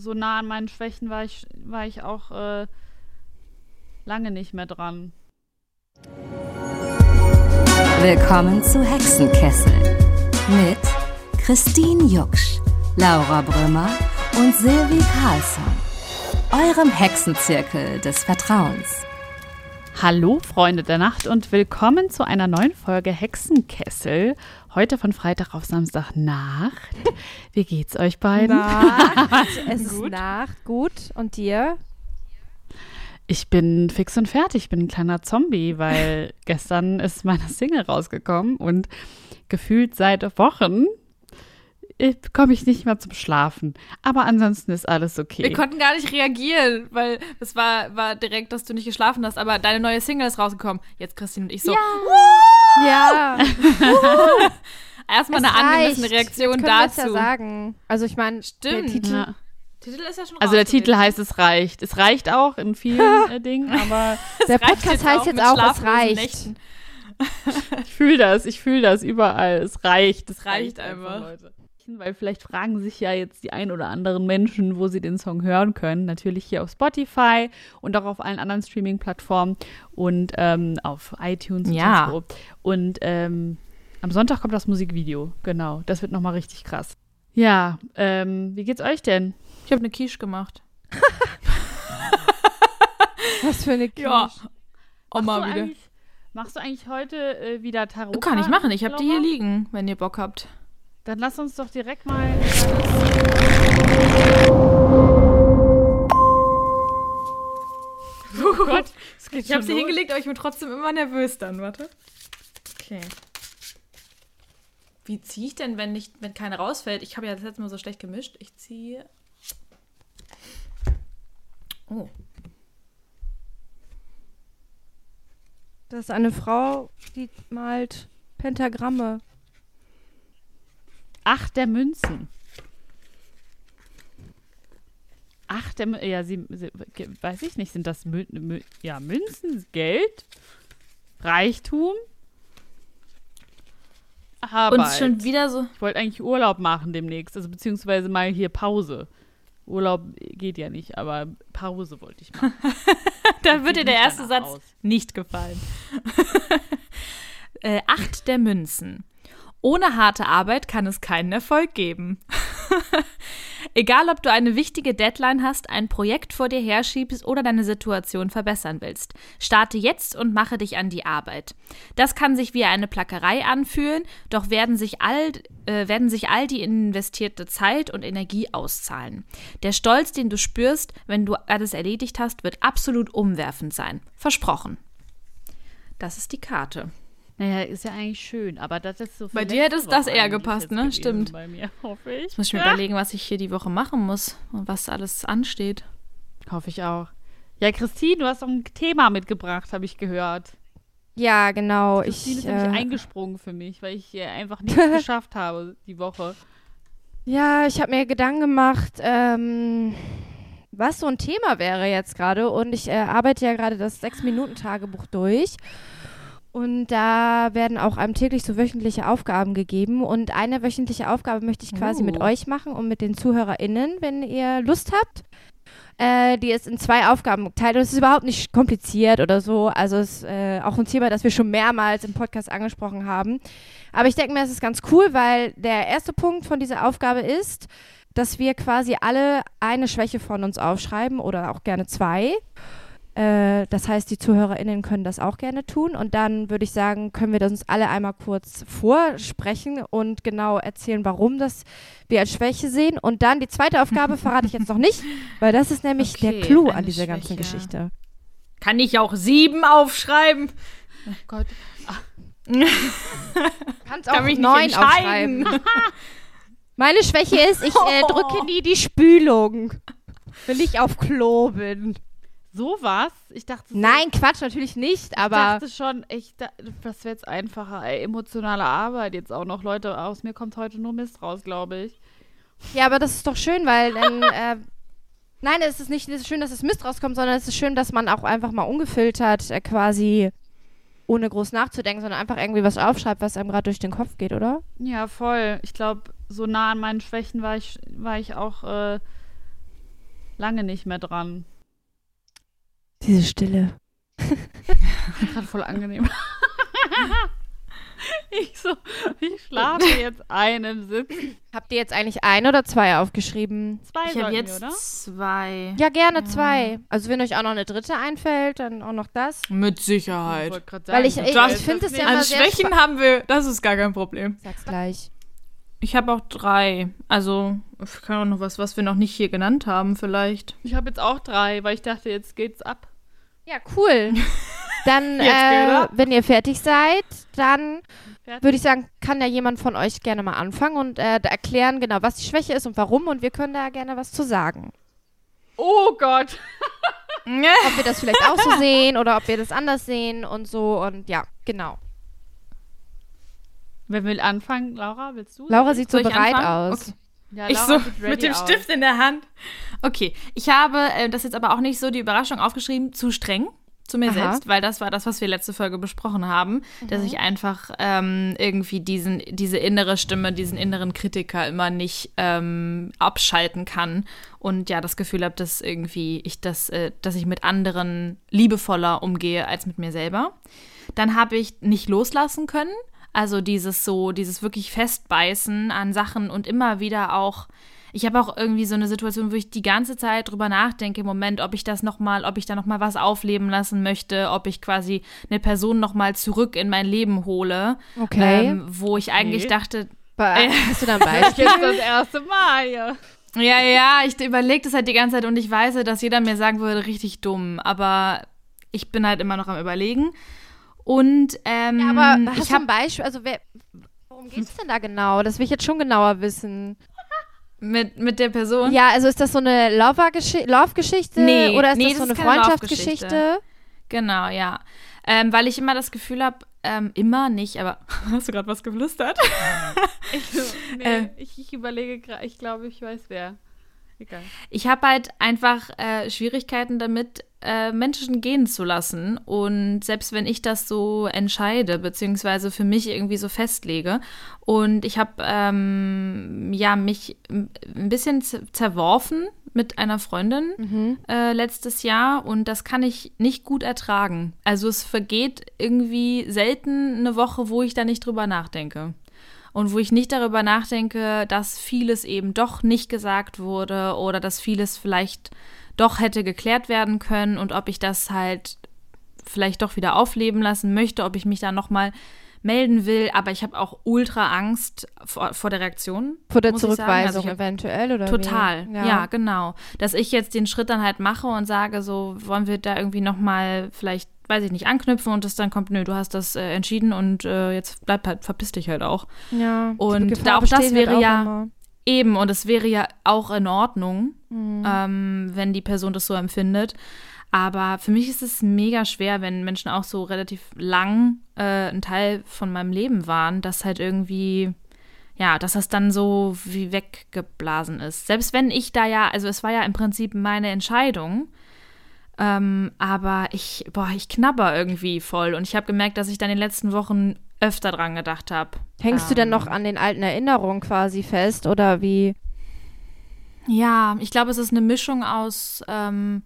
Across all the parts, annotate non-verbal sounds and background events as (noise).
so nah an meinen Schwächen war ich, war ich auch äh, lange nicht mehr dran. Willkommen zu Hexenkessel mit Christine Jucksch, Laura Brümmer und Silvi Carlsson, eurem Hexenzirkel des Vertrauens. Hallo Freunde der Nacht und willkommen zu einer neuen Folge Hexenkessel. Heute von Freitag auf Samstag Nacht. Wie geht's euch beiden? Nacht. (laughs) es ist Nacht. Gut. Und dir? Ich bin fix und fertig. Ich bin ein kleiner Zombie, weil (laughs) gestern ist meine Single rausgekommen und gefühlt seit Wochen komme ich nicht mehr zum Schlafen. Aber ansonsten ist alles okay. Wir konnten gar nicht reagieren, weil es war, war direkt, dass du nicht geschlafen hast. Aber deine neue Single ist rausgekommen. Jetzt Christine und ich so. Ja. ja. (laughs) Erstmal eine angemessene Reaktion Jetzt dazu. Ja sagen. Also ich meine, Stimmt. der Titel, Ja. Titel ist ja schon Also der. Titel heißt Es reicht. Es reicht auch in vielen (laughs) äh, Dingen, aber (laughs) der Podcast heißt jetzt auch, es reicht. Nächten. ich fühle das. Ich fühle das überall. Es reicht. Es Reicht reicht, einfach. einfach, Leute. Weil vielleicht fragen sich ja jetzt die ein oder anderen Menschen, wo sie den Song hören können. Natürlich hier auf Spotify und auch auf allen anderen Streaming-Plattformen und ähm, auf iTunes Ja. und so. Und ähm, am Sonntag kommt das Musikvideo. Genau. Das wird nochmal richtig krass. Ja, ähm, wie geht's euch denn? Ich habe eine Quiche gemacht. (laughs) Was für eine Quiche. Ja. Du wieder. eigentlich- Machst du eigentlich heute äh, wieder Tarot? Kann ich machen. Ich habe die hier liegen, wenn ihr Bock habt. Dann lass uns doch direkt mal. Oh Gott, es geht Ich habe sie los. hingelegt, aber ich bin trotzdem immer nervös dann. Warte. Okay. Wie ziehe ich denn, wenn nicht, wenn keine rausfällt? Ich habe ja das letzte Mal so schlecht gemischt. Ich ziehe. Oh. Das ist eine Frau, die malt Pentagramme. Acht der Münzen. Acht der Münzen. Ja, sie, sie, weiß ich nicht, sind das Mün, Mün, ja, Münzen, Geld, Reichtum, Arbeit. Und schon wieder so. Ich wollte eigentlich Urlaub machen demnächst, also beziehungsweise mal hier Pause. Urlaub geht ja nicht, aber Pause wollte ich machen. (laughs) Da wird dir der erste Satz aus. nicht gefallen. (laughs) äh, acht der Münzen. Ohne harte Arbeit kann es keinen Erfolg geben. (laughs) Egal, ob du eine wichtige Deadline hast, ein Projekt vor dir herschiebst oder deine Situation verbessern willst. Starte jetzt und mache dich an die Arbeit. Das kann sich wie eine Plackerei anfühlen, doch werden sich all, äh, werden sich all die investierte Zeit und Energie auszahlen. Der Stolz, den du spürst, wenn du alles erledigt hast, wird absolut umwerfend sein. Versprochen. Das ist die Karte. Naja, ist ja eigentlich schön, aber das ist so. Bei dir hätte es das eher gepasst, ne? Stimmt. Bei mir, (laughs) hoffe ich. Jetzt muss ich mir überlegen, was ich hier die Woche machen muss und was alles ansteht. Hoffe ich auch. Ja, Christine, du hast doch ein Thema mitgebracht, habe ich gehört. Ja, genau. Christine Ich, ist nämlich äh, eingesprungen für mich, weil ich äh, einfach nichts (laughs) geschafft habe die Woche. ja, ich habe mir Gedanken gemacht, ähm, was so ein Thema wäre jetzt gerade. Und ich äh, arbeite ja gerade das Sechs-Minuten-Tagebuch durch. Und da werden auch einem täglich so wöchentliche Aufgaben gegeben. Und eine wöchentliche Aufgabe möchte ich quasi mit Oh. euch machen und mit den ZuhörerInnen, wenn ihr Lust habt. Äh, die ist in zwei Aufgaben geteilt und es ist überhaupt nicht kompliziert oder so. Also es ist äh, auch ein Thema, das wir schon mehrmals im Podcast angesprochen haben. Aber ich denke mir, es ist ganz cool, weil der erste Punkt von dieser Aufgabe ist, dass wir quasi alle eine Schwäche von uns aufschreiben oder auch gerne zwei. Äh, das heißt, die ZuhörerInnen können das auch gerne tun. Und dann würde ich sagen, können wir das uns alle einmal kurz vorsprechen und genau erzählen, warum das wir als Schwäche sehen. Und dann die zweite Aufgabe (laughs) verrate ich jetzt noch nicht, weil das ist nämlich der Okay, Clou eine an dieser ganzen Schwäche. Geschichte. Kann ich auch sieben aufschreiben? Oh Gott. Kannst (laughs) Kann auch mich nicht neun aufschreiben. (laughs) Meine Schwäche ist, ich äh, drücke nie die Spülung, wenn ich auf Klo bin. Sowas? Ich dachte. so- Nein, Quatsch, natürlich nicht, Ich aber dachte schon, ich, da, das wäre jetzt einfacher. Ey, emotionale Arbeit jetzt auch noch. Leute, aus mir kommt heute nur Mist raus, glaube ich. ja, aber das ist doch schön, weil dann (laughs) äh, Nein, es ist nicht es ist schön, dass es Mist rauskommt, sondern es ist schön, dass man auch einfach mal ungefiltert äh, quasi ohne groß nachzudenken, sondern einfach irgendwie was aufschreibt, was einem gerade durch den Kopf geht, oder? Ja, voll. Ich glaube, so nah an meinen Schwächen war ich, war ich auch äh, lange nicht mehr dran. Diese Stille. (laughs) Gerade voll angenehm. (laughs) ich so, ich schlafe jetzt ein im Sitz. Habt ihr jetzt eigentlich ein oder zwei aufgeschrieben? Zwei Ich habe sollten jetzt wir, oder? zwei. Ja, gerne zwei. Also wenn euch auch noch eine dritte einfällt, dann auch noch das. Mit Ich Sicherheit. wollte grad Weil ich- sagen, ich- ich find das es ja nicht. immer An sehr Schwächen haben wir, das ist gar kein Problem. Sag's gleich. Ich habe auch drei. Also, ich kann auch noch was, was wir noch nicht hier genannt haben, vielleicht. Ich habe jetzt auch drei, weil ich dachte, jetzt geht's ab. Ja, cool. (laughs) Dann, äh, wenn ihr fertig seid, dann würde ich sagen, kann ja jemand von euch gerne mal anfangen und äh, erklären, genau, was die Schwäche ist und warum. Und wir können da gerne was zu sagen. Oh Gott. (laughs) Ob wir das vielleicht auch so sehen oder ob wir das anders sehen und so. Und ja, genau. Wer will anfangen? Laura, willst du? Laura sieht so Soll bereit anfangen? aus. Okay. Ja, Ich so mit dem aus. Stift in der Hand. Okay, ich habe äh, das jetzt aber auch nicht so die Überraschung aufgeschrieben, zu streng zu mir Aha. selbst, weil das war das, was wir letzte Folge besprochen haben, dass ich einfach ähm, irgendwie diesen, diese innere Stimme, diesen inneren Kritiker immer nicht ähm, abschalten kann und ja das Gefühl habe, dass irgendwie ich das, äh, dass ich mit anderen liebevoller umgehe als mit mir selber. Dann habe ich nicht loslassen können. Also dieses so, dieses wirklich Festbeißen an Sachen und immer wieder auch. Ich habe auch irgendwie so eine Situation, wo ich die ganze Zeit drüber nachdenke, im Moment, ob ich das nochmal, ob ich da nochmal was aufleben lassen möchte, ob ich quasi eine Person nochmal zurück in mein Leben hole. Okay. Ähm, wo ich eigentlich Nee. dachte, Ba- äh. Hast du da ein Beispiel? Jetzt (laughs) das erste Mal hier. ja, ja, ich überlege das halt die ganze Zeit und ich weiß, dass jeder mir sagen würde, richtig dumm. Aber ich bin halt immer noch am Überlegen. Und ähm, Ja, aber hast ich du ein habe Beispiel? Also, wer, worum geht's denn da genau? Das will ich jetzt schon genauer wissen. mit, mit der Person. Ja, also ist das so eine Love-Geschichte? Nee, oder ist nee, das so das eine Freundschaftsgeschichte? Genau, ja. Ähm, weil ich immer das Gefühl habe, ähm, immer nicht, aber (laughs) hast du gerade was geflüstert? Ich, nee, Äh. ich, ich überlege gerade, ich glaube, ich weiß wer. Egal. Ich habe halt einfach äh, Schwierigkeiten damit, äh, Menschen gehen zu lassen. Und selbst wenn ich das so entscheide, beziehungsweise für mich irgendwie so festlege, und ich habe ähm, ja mich ein bisschen zerworfen mit einer Freundin Mhm. äh, letztes Jahr und das kann ich nicht gut ertragen. Also es vergeht irgendwie selten eine Woche, wo ich da nicht drüber nachdenke. Und wo ich nicht darüber nachdenke, dass vieles eben doch nicht gesagt wurde oder dass vieles vielleicht doch hätte geklärt werden können und ob ich das halt vielleicht doch wieder aufleben lassen möchte, ob ich mich da nochmal melden will. Aber ich habe auch ultra Angst vor, vor der Reaktion. Vor der sagen. Zurückweisung Also eventuell, oder? Total, wie? ja. genau. Dass ich jetzt den Schritt dann halt mache und sage, so wollen wir da irgendwie nochmal vielleicht, weiß ich nicht, anknüpfen und es dann kommt, nö, du hast das äh, entschieden und äh, jetzt bleib halt, verpiss dich halt auch. Ja. Und da auch das besteht wäre halt auch ja- immer. Eben, und es wäre ja auch in Ordnung, Mhm. ähm, wenn die Person das so empfindet. Aber für mich ist es mega schwer, wenn Menschen auch so relativ lang äh, ein Teil von meinem Leben waren, dass halt irgendwie, ja, dass das dann so wie weggeblasen ist. Selbst wenn ich da ja, also es war ja im Prinzip meine Entscheidung, ähm, aber ich, boah, ich knabber irgendwie voll. Und ich habe gemerkt, dass ich dann in den letzten Wochen öfter dran gedacht habe. Hängst du denn ähm, noch an den alten Erinnerungen quasi fest oder wie? Ja, ich glaube, es ist eine Mischung aus ähm,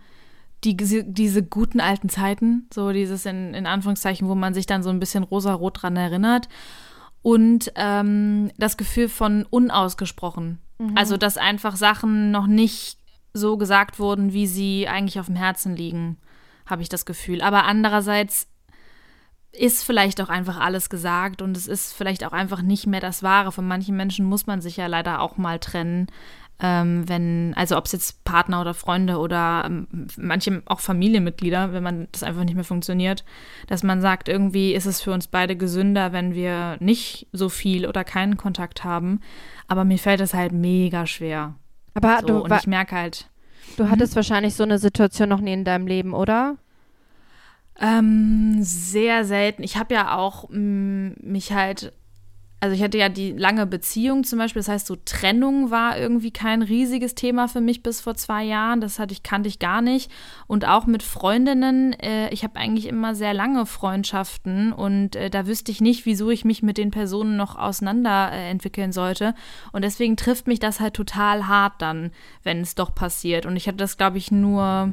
die, diese guten alten Zeiten, so dieses in, in Anführungszeichen, wo man sich dann so ein bisschen rosa-rot dran erinnert. Und ähm, das Gefühl von unausgesprochen. Also, dass einfach Sachen noch nicht so gesagt wurden, wie sie eigentlich auf dem Herzen liegen, habe ich das Gefühl. Aber andererseits ist vielleicht auch einfach alles gesagt und es ist vielleicht auch einfach nicht mehr das Wahre. Von manchen Menschen muss man sich ja leider auch mal trennen, ähm, wenn, also ob es jetzt Partner oder Freunde oder ähm, manche auch Familienmitglieder, wenn man das einfach nicht mehr funktioniert, dass man sagt, irgendwie ist es für uns beide gesünder, wenn wir nicht so viel oder keinen Kontakt haben. Aber mir fällt es halt mega schwer. Aber So, du, und ich merke halt, du hattest wahrscheinlich so eine Situation noch nie in deinem Leben, oder? Ähm, sehr selten. Ich habe ja auch mm, mich halt also ich hatte ja die lange Beziehung zum Beispiel, das heißt, so Trennung war irgendwie kein riesiges Thema für mich bis vor zwei Jahren. Das hatte ich, kannte ich gar nicht. Und auch mit Freundinnen, äh, ich habe eigentlich immer sehr lange Freundschaften und äh, da wüsste ich nicht, wieso ich mich mit den Personen noch auseinander äh, entwickeln sollte. Und deswegen trifft mich das halt total hart dann, wenn es doch passiert. Und ich hatte das, glaube ich, nur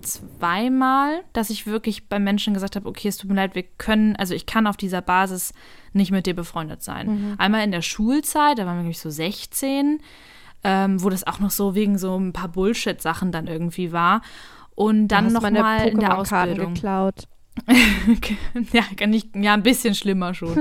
zweimal, dass ich wirklich bei Menschen gesagt habe, okay, es tut mir leid, wir können, also ich kann auf dieser Basis nicht mit dir befreundet sein. Mhm. Einmal in der Schulzeit, da waren wir, glaube ich, so 16, ähm, wo das auch noch so wegen so ein paar Bullshit-Sachen dann irgendwie war. Und dann nochmal in der Ausbildung. geklaut. (laughs) ja, kann ich, ja, ein bisschen schlimmer schon.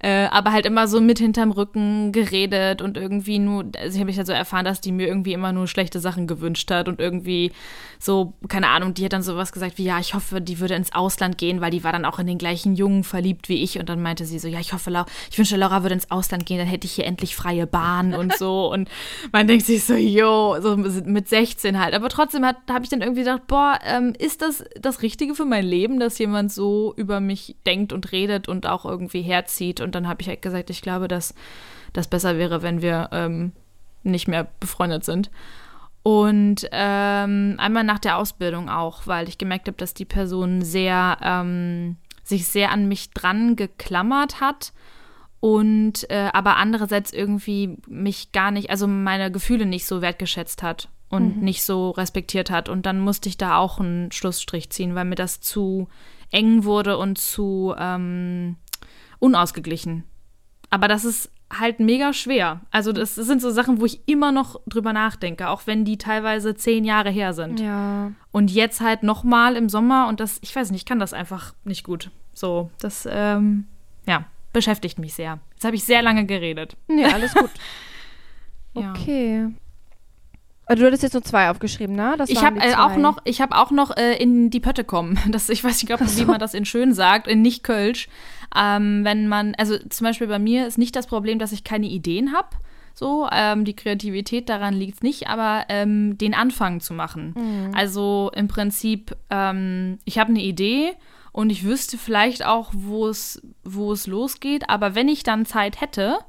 äh, aber halt immer so mit hinterm Rücken geredet und irgendwie nur, also ich habe mich halt so erfahren, dass die mir irgendwie immer nur schlechte Sachen gewünscht hat und irgendwie so, keine Ahnung, die hat dann sowas gesagt wie, ja, ich hoffe, die würde ins Ausland gehen, weil die war dann auch in den gleichen Jungen verliebt wie ich und dann meinte sie so, ja, ich hoffe, Laura, ich wünsche, Laura würde ins Ausland gehen, dann hätte ich hier endlich freie Bahn und so (laughs) und man denkt sich so, yo, so mit 16 halt. Aber trotzdem habe ich dann irgendwie gedacht, boah, ähm, ist das das Richtige für mein Leben, dass jemand so über mich denkt und redet und auch irgendwie herzieht und dann habe ich halt gesagt, ich glaube, dass das besser wäre, wenn wir ähm, nicht mehr befreundet sind. Und ähm, einmal nach der Ausbildung auch, weil ich gemerkt habe, dass die Person sehr, ähm, sich sehr an mich dran geklammert hat und äh, aber andererseits irgendwie mich gar nicht, also meine Gefühle nicht so wertgeschätzt hat und mhm. nicht so respektiert hat. Und dann musste ich da auch einen Schlussstrich ziehen, weil mir das zu eng wurde und zu ähm, unausgeglichen. Aber das ist halt mega schwer. Also das sind so Sachen, wo ich immer noch drüber nachdenke, auch wenn die teilweise zehn Jahre her sind. Ja. Und jetzt halt noch mal im Sommer und das, ich weiß nicht, ich kann das einfach nicht gut. So, das, ähm, ja, beschäftigt mich sehr. Jetzt habe ich sehr lange geredet. Ja, alles gut. (laughs) okay. Du hattest jetzt nur zwei aufgeschrieben, ne? Das ich habe äh, auch noch, ich habe auch noch äh, in die Pötte kommen. (laughs) Das, ich weiß nicht, glaub, so. wie man das in schön sagt, in nicht Kölsch. Ähm, wenn man, also zum Beispiel bei mir ist nicht das Problem, dass ich keine Ideen habe. So, ähm, die Kreativität daran liegt nicht, aber ähm, den Anfang zu machen. Mhm. Also im Prinzip, ähm, ich habe eine Idee und ich wüsste vielleicht auch, wo es, wo es losgeht, aber wenn ich dann Zeit hätte,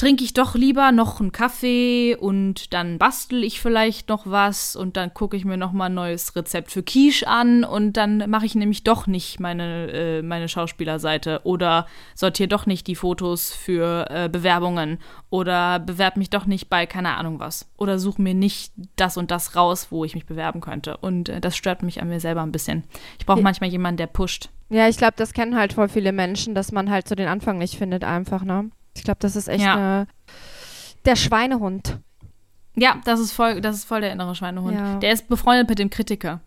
trinke ich doch lieber noch einen Kaffee und dann bastel ich vielleicht noch was und dann gucke ich mir noch mal ein neues Rezept für Quiche an und dann mache ich nämlich doch nicht meine, äh, meine Schauspielerseite oder sortiere doch nicht die Fotos für äh, Bewerbungen oder bewerbe mich doch nicht bei keine Ahnung was oder suche mir nicht das und das raus, wo ich mich bewerben könnte und äh, das stört mich an mir selber ein bisschen. Ich brauche manchmal jemanden, der pusht. Ja, ich glaube, das kennen halt voll viele Menschen, dass man halt so den Anfang nicht findet einfach, ne? Ich glaube, das ist echt ja. eine, der Schweinehund. Ja, das ist voll, das ist voll der innere Schweinehund. Ja. Der ist befreundet mit dem Kritiker.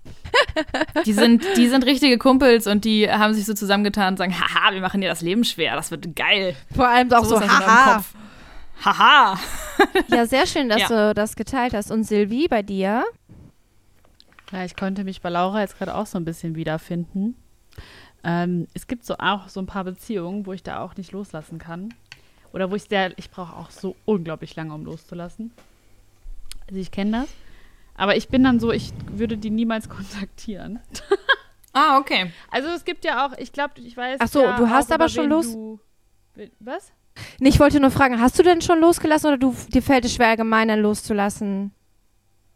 die, sind, die sind richtige Kumpels und die haben sich so zusammengetan und sagen, haha, wir machen dir das Leben schwer, das wird geil. Vor allem auch so, so haha. Haha. ja, sehr schön, dass ja. du das geteilt hast. Und Sylvie, bei dir? Ja, ich konnte mich bei Laura jetzt gerade auch so ein bisschen wiederfinden. Ähm, es gibt so auch so ein paar Beziehungen, wo ich da auch nicht loslassen kann. Oder wo ich sehr, ich brauche auch so unglaublich lange, um loszulassen. Also ich kenne das. Aber ich bin dann so, ich würde die niemals (laughs) kontaktieren. ah, okay. Also es gibt ja auch, ich glaube, ich weiß. Ach so, ja du hast aber schon los. Du, was? Ich wollte nur fragen, hast du denn schon losgelassen oder du, dir fällt es schwer, allgemein dann loszulassen?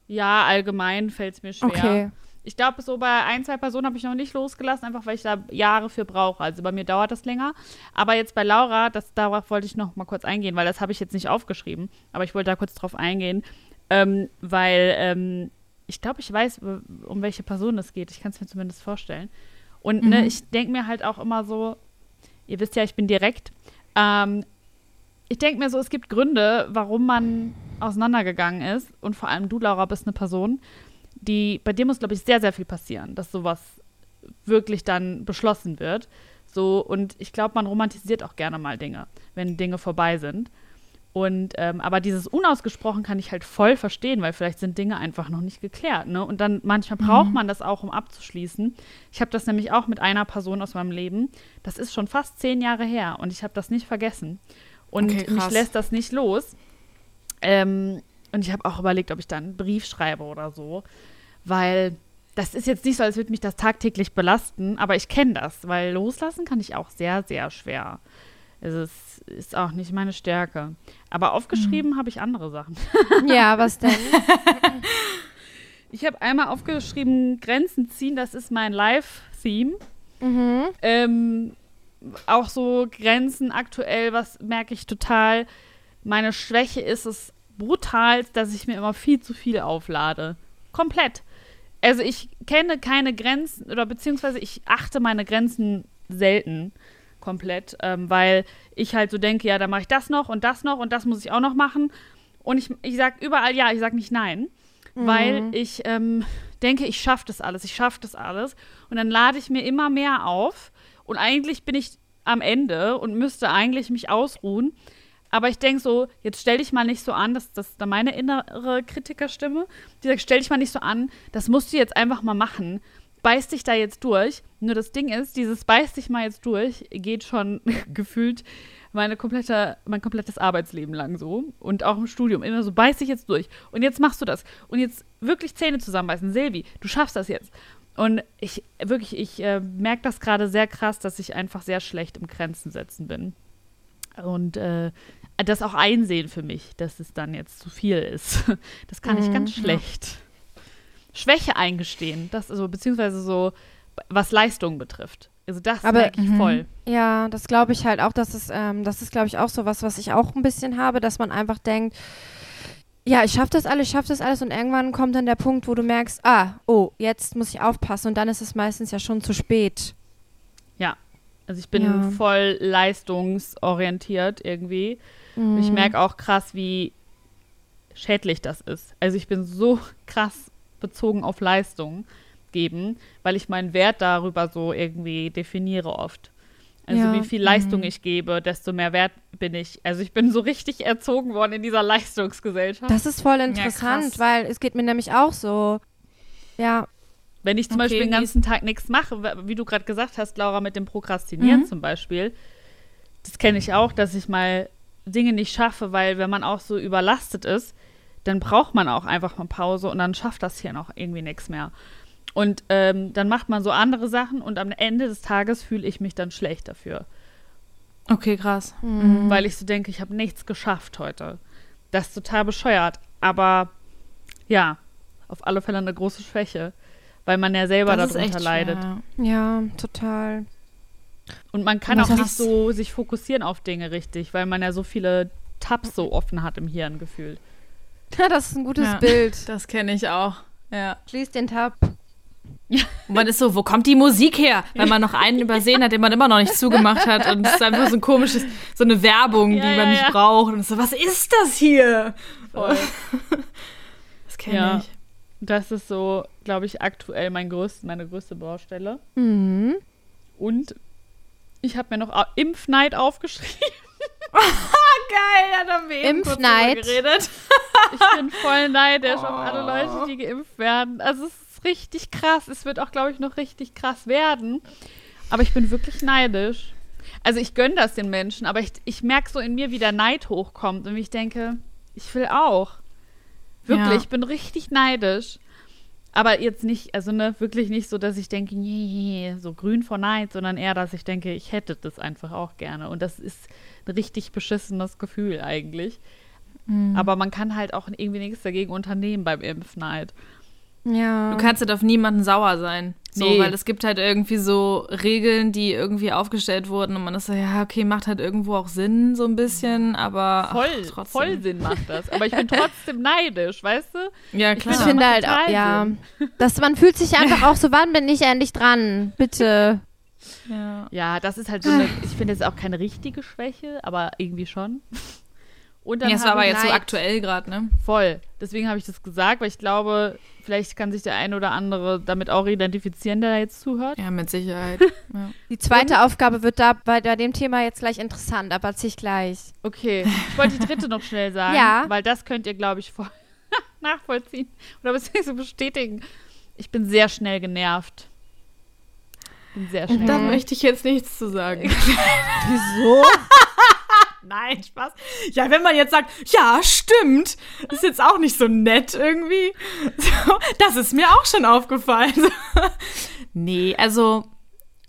Ja, allgemein fällt es mir schwer. Okay ich glaube, so bei ein, zwei Personen habe ich noch nicht losgelassen, einfach weil ich da Jahre für brauche. Also bei mir dauert das länger. Aber jetzt bei Laura, das, darauf wollte ich noch mal kurz eingehen, weil das habe ich jetzt nicht aufgeschrieben. Aber ich wollte da kurz drauf eingehen, ähm, weil ähm, ich glaube, ich weiß, um welche Person es geht. Ich kann es mir zumindest vorstellen. Und ne, mhm. ne, ich denke mir halt auch immer so, ihr wisst ja, ich bin direkt. Ähm, ich denke mir so, es gibt Gründe, warum man auseinandergegangen ist. Und vor allem du, Laura, bist eine Person, die, bei dir muss, glaube ich, sehr, sehr viel passieren, dass sowas wirklich dann beschlossen wird. So, und ich glaube, man romantisiert auch gerne mal Dinge, wenn Dinge vorbei sind. Und ähm, aber dieses unausgesprochen kann ich halt voll verstehen, weil vielleicht sind Dinge einfach noch nicht geklärt. Ne? Und dann manchmal braucht mhm. man das auch, um abzuschließen. Ich habe das nämlich auch mit einer Person aus meinem Leben. Das ist schon fast zehn Jahre her und ich habe das nicht vergessen. Und okay, mich lässt das nicht los. Ähm, und ich habe auch überlegt, ob ich da einen Brief schreibe oder so, weil das ist jetzt nicht so, als würde mich das tagtäglich belasten, aber ich kenne das, weil loslassen kann ich auch sehr, sehr schwer. Also es ist auch nicht meine Stärke. Aber aufgeschrieben Mhm. habe ich andere Sachen. (laughs) Ja, was denn? (laughs) Ich habe einmal aufgeschrieben, Grenzen ziehen, das ist mein Live-Theme. mhm. Ähm, auch so Grenzen aktuell, was merke ich total. Meine Schwäche ist es brutal, dass ich mir immer viel zu viel auflade. Komplett. Also ich kenne keine Grenzen oder beziehungsweise ich achte meine Grenzen selten komplett, ähm, weil ich halt so denke, ja, dann mache ich das noch und das noch und das muss ich auch noch machen. Und ich, ich sage überall ja, ich sage nicht nein, weil ich ähm, denke, ich schaffe das alles, ich schaffe das alles. Und dann lade ich mir immer mehr auf und eigentlich bin ich am Ende und müsste eigentlich mich ausruhen. Aber ich denke so, jetzt stell dich mal nicht so an, das, das dann meine innere Kritikerstimme, die sagt, stell dich mal nicht so an, das musst du jetzt einfach mal machen. Beiß dich da jetzt durch. Nur das Ding ist, dieses beiß dich mal jetzt durch geht schon (laughs) gefühlt meine komplette, mein komplettes Arbeitsleben lang so. Und auch im Studium. Immer so, beiß dich jetzt durch. Und jetzt machst du das. Und jetzt wirklich Zähne zusammenbeißen. Silvi, du schaffst das jetzt. Und ich, wirklich, ich äh, merke das gerade sehr krass, dass ich einfach sehr schlecht im Grenzen setzen bin. Und äh, das auch einsehen für mich, dass es dann jetzt zu viel ist. (laughs) Das kann ich ganz schlecht. Schwäche eingestehen, das also beziehungsweise so, was Leistung betrifft. Also das Aber- merke ich voll. Ja, das glaube ich halt auch, dass es, ähm, das ist, glaube ich, auch so was, was ich auch ein bisschen habe, dass man einfach denkt, ja, ich schaffe das alles, ich schaffe das alles und irgendwann kommt dann der Punkt, wo du merkst, ah, oh, jetzt muss ich aufpassen und dann ist es meistens ja schon zu spät. Also ich bin Ja. voll leistungsorientiert irgendwie. Und ich Mhm. merke auch krass, wie schädlich das ist. Also ich bin so (laughs) krass bezogen auf Leistung geben, weil ich meinen Wert darüber so irgendwie definiere oft. Also Ja. wie viel Leistung ich gebe, desto mehr wert bin ich. Also ich bin so richtig erzogen worden in dieser (laughs) Leistungsgesellschaft. Das ist voll interessant, krass. weil es geht mir nämlich auch so. Ja, Wenn ich zum Okay, Beispiel den ganzen Tag nichts mache, wie du gerade gesagt hast, Laura, mit dem Prokrastinieren Mhm. zum Beispiel, das kenne ich auch, dass ich mal Dinge nicht schaffe, weil wenn man auch so überlastet ist, dann braucht man auch einfach mal Pause und dann schafft das hier noch irgendwie nichts mehr. Und ähm, dann macht man so andere Sachen und am Ende des Tages fühle ich mich dann schlecht dafür, Okay, krass. Mhm. weil ich so denke, ich habe nichts geschafft heute. Das ist total bescheuert, aber ja, auf alle Fälle eine große Schwäche, weil man ja selber Das ist darunter echt leidet. schwer. ja, total. Und man kann auch nicht so sich fokussieren auf Dinge richtig, weil man ja so viele Tabs so offen hat im Hirn gefühlt. Ja, das ist ein gutes Ja. Bild. Das kenne ich auch. Ja. Schließ den Tab. Und man ist so, wo kommt die Musik her? Weil man noch einen übersehen hat, den man immer noch nicht zugemacht hat. Und es ist einfach so ein komisches, so eine Werbung, Ja, die ja, man nicht ja. braucht. Und so, was ist das hier? Voll. Das kenne Ja. ich. Das ist so, glaube ich, aktuell mein größt, meine größte Baustelle. Mhm. Und ich habe mir noch Impfneid aufgeschrieben. (laughs) Geil, ja, da haben wir eben kurz Impfneid. drüber geredet. Ich bin voll neidisch auf alle Leute, die geimpft werden. Also es ist richtig krass. Es wird auch, glaube ich, noch richtig krass werden. Aber ich bin wirklich neidisch. Also ich gönne das den Menschen, aber ich, ich merke so in mir, wie der Neid hochkommt und ich denke, ich will auch. Wirklich, Ja. ich bin richtig neidisch. Aber jetzt nicht, also ne, wirklich nicht so, dass ich denke, nee, so grün vor Neid, sondern eher, dass ich denke, ich hätte das einfach auch gerne. Und das ist ein richtig beschissenes Gefühl eigentlich. Aber man kann halt auch irgendwie nichts dagegen unternehmen beim Impfneid. Ja. Du kannst halt auf niemanden sauer sein. So, Nee. weil es gibt halt irgendwie so Regeln, die irgendwie aufgestellt wurden und man ist so, ja, okay, macht halt irgendwo auch Sinn, so ein bisschen, aber Voll, ach, trotzdem. voll Sinn macht das. Aber ich bin trotzdem neidisch, weißt du? Ja, klar. Ich Ja, finde halt, auch, ja, dass man fühlt sich einfach auch so, wann bin ich endlich dran? Bitte. ja. Ja, das ist halt so eine, ich finde jetzt auch keine richtige Schwäche, aber irgendwie schon. Und dann Ja, es war aber jetzt so aktuell gerade, ne? voll. Deswegen habe ich das gesagt, weil ich glaube, vielleicht kann sich der ein oder andere damit auch identifizieren, der da jetzt zuhört. Ja, mit Sicherheit. (laughs) ja. Die zweite Aufgabe wird da bei, bei dem Thema jetzt gleich interessant, aber erzähl ich gleich. Okay, ich wollte die dritte noch schnell (laughs) sagen, Ja. weil das könnt ihr, glaube ich, voll (laughs) nachvollziehen oder beziehungsweise bestätigen. Ich bin sehr schnell genervt. Bin sehr schnell. Da Mhm. möchte ich jetzt nichts zu sagen. Wieso? Nein, Spaß. Ja, wenn man jetzt sagt, ja, stimmt, ist jetzt auch nicht so nett irgendwie. So, das ist mir auch schon aufgefallen. (laughs) nee, also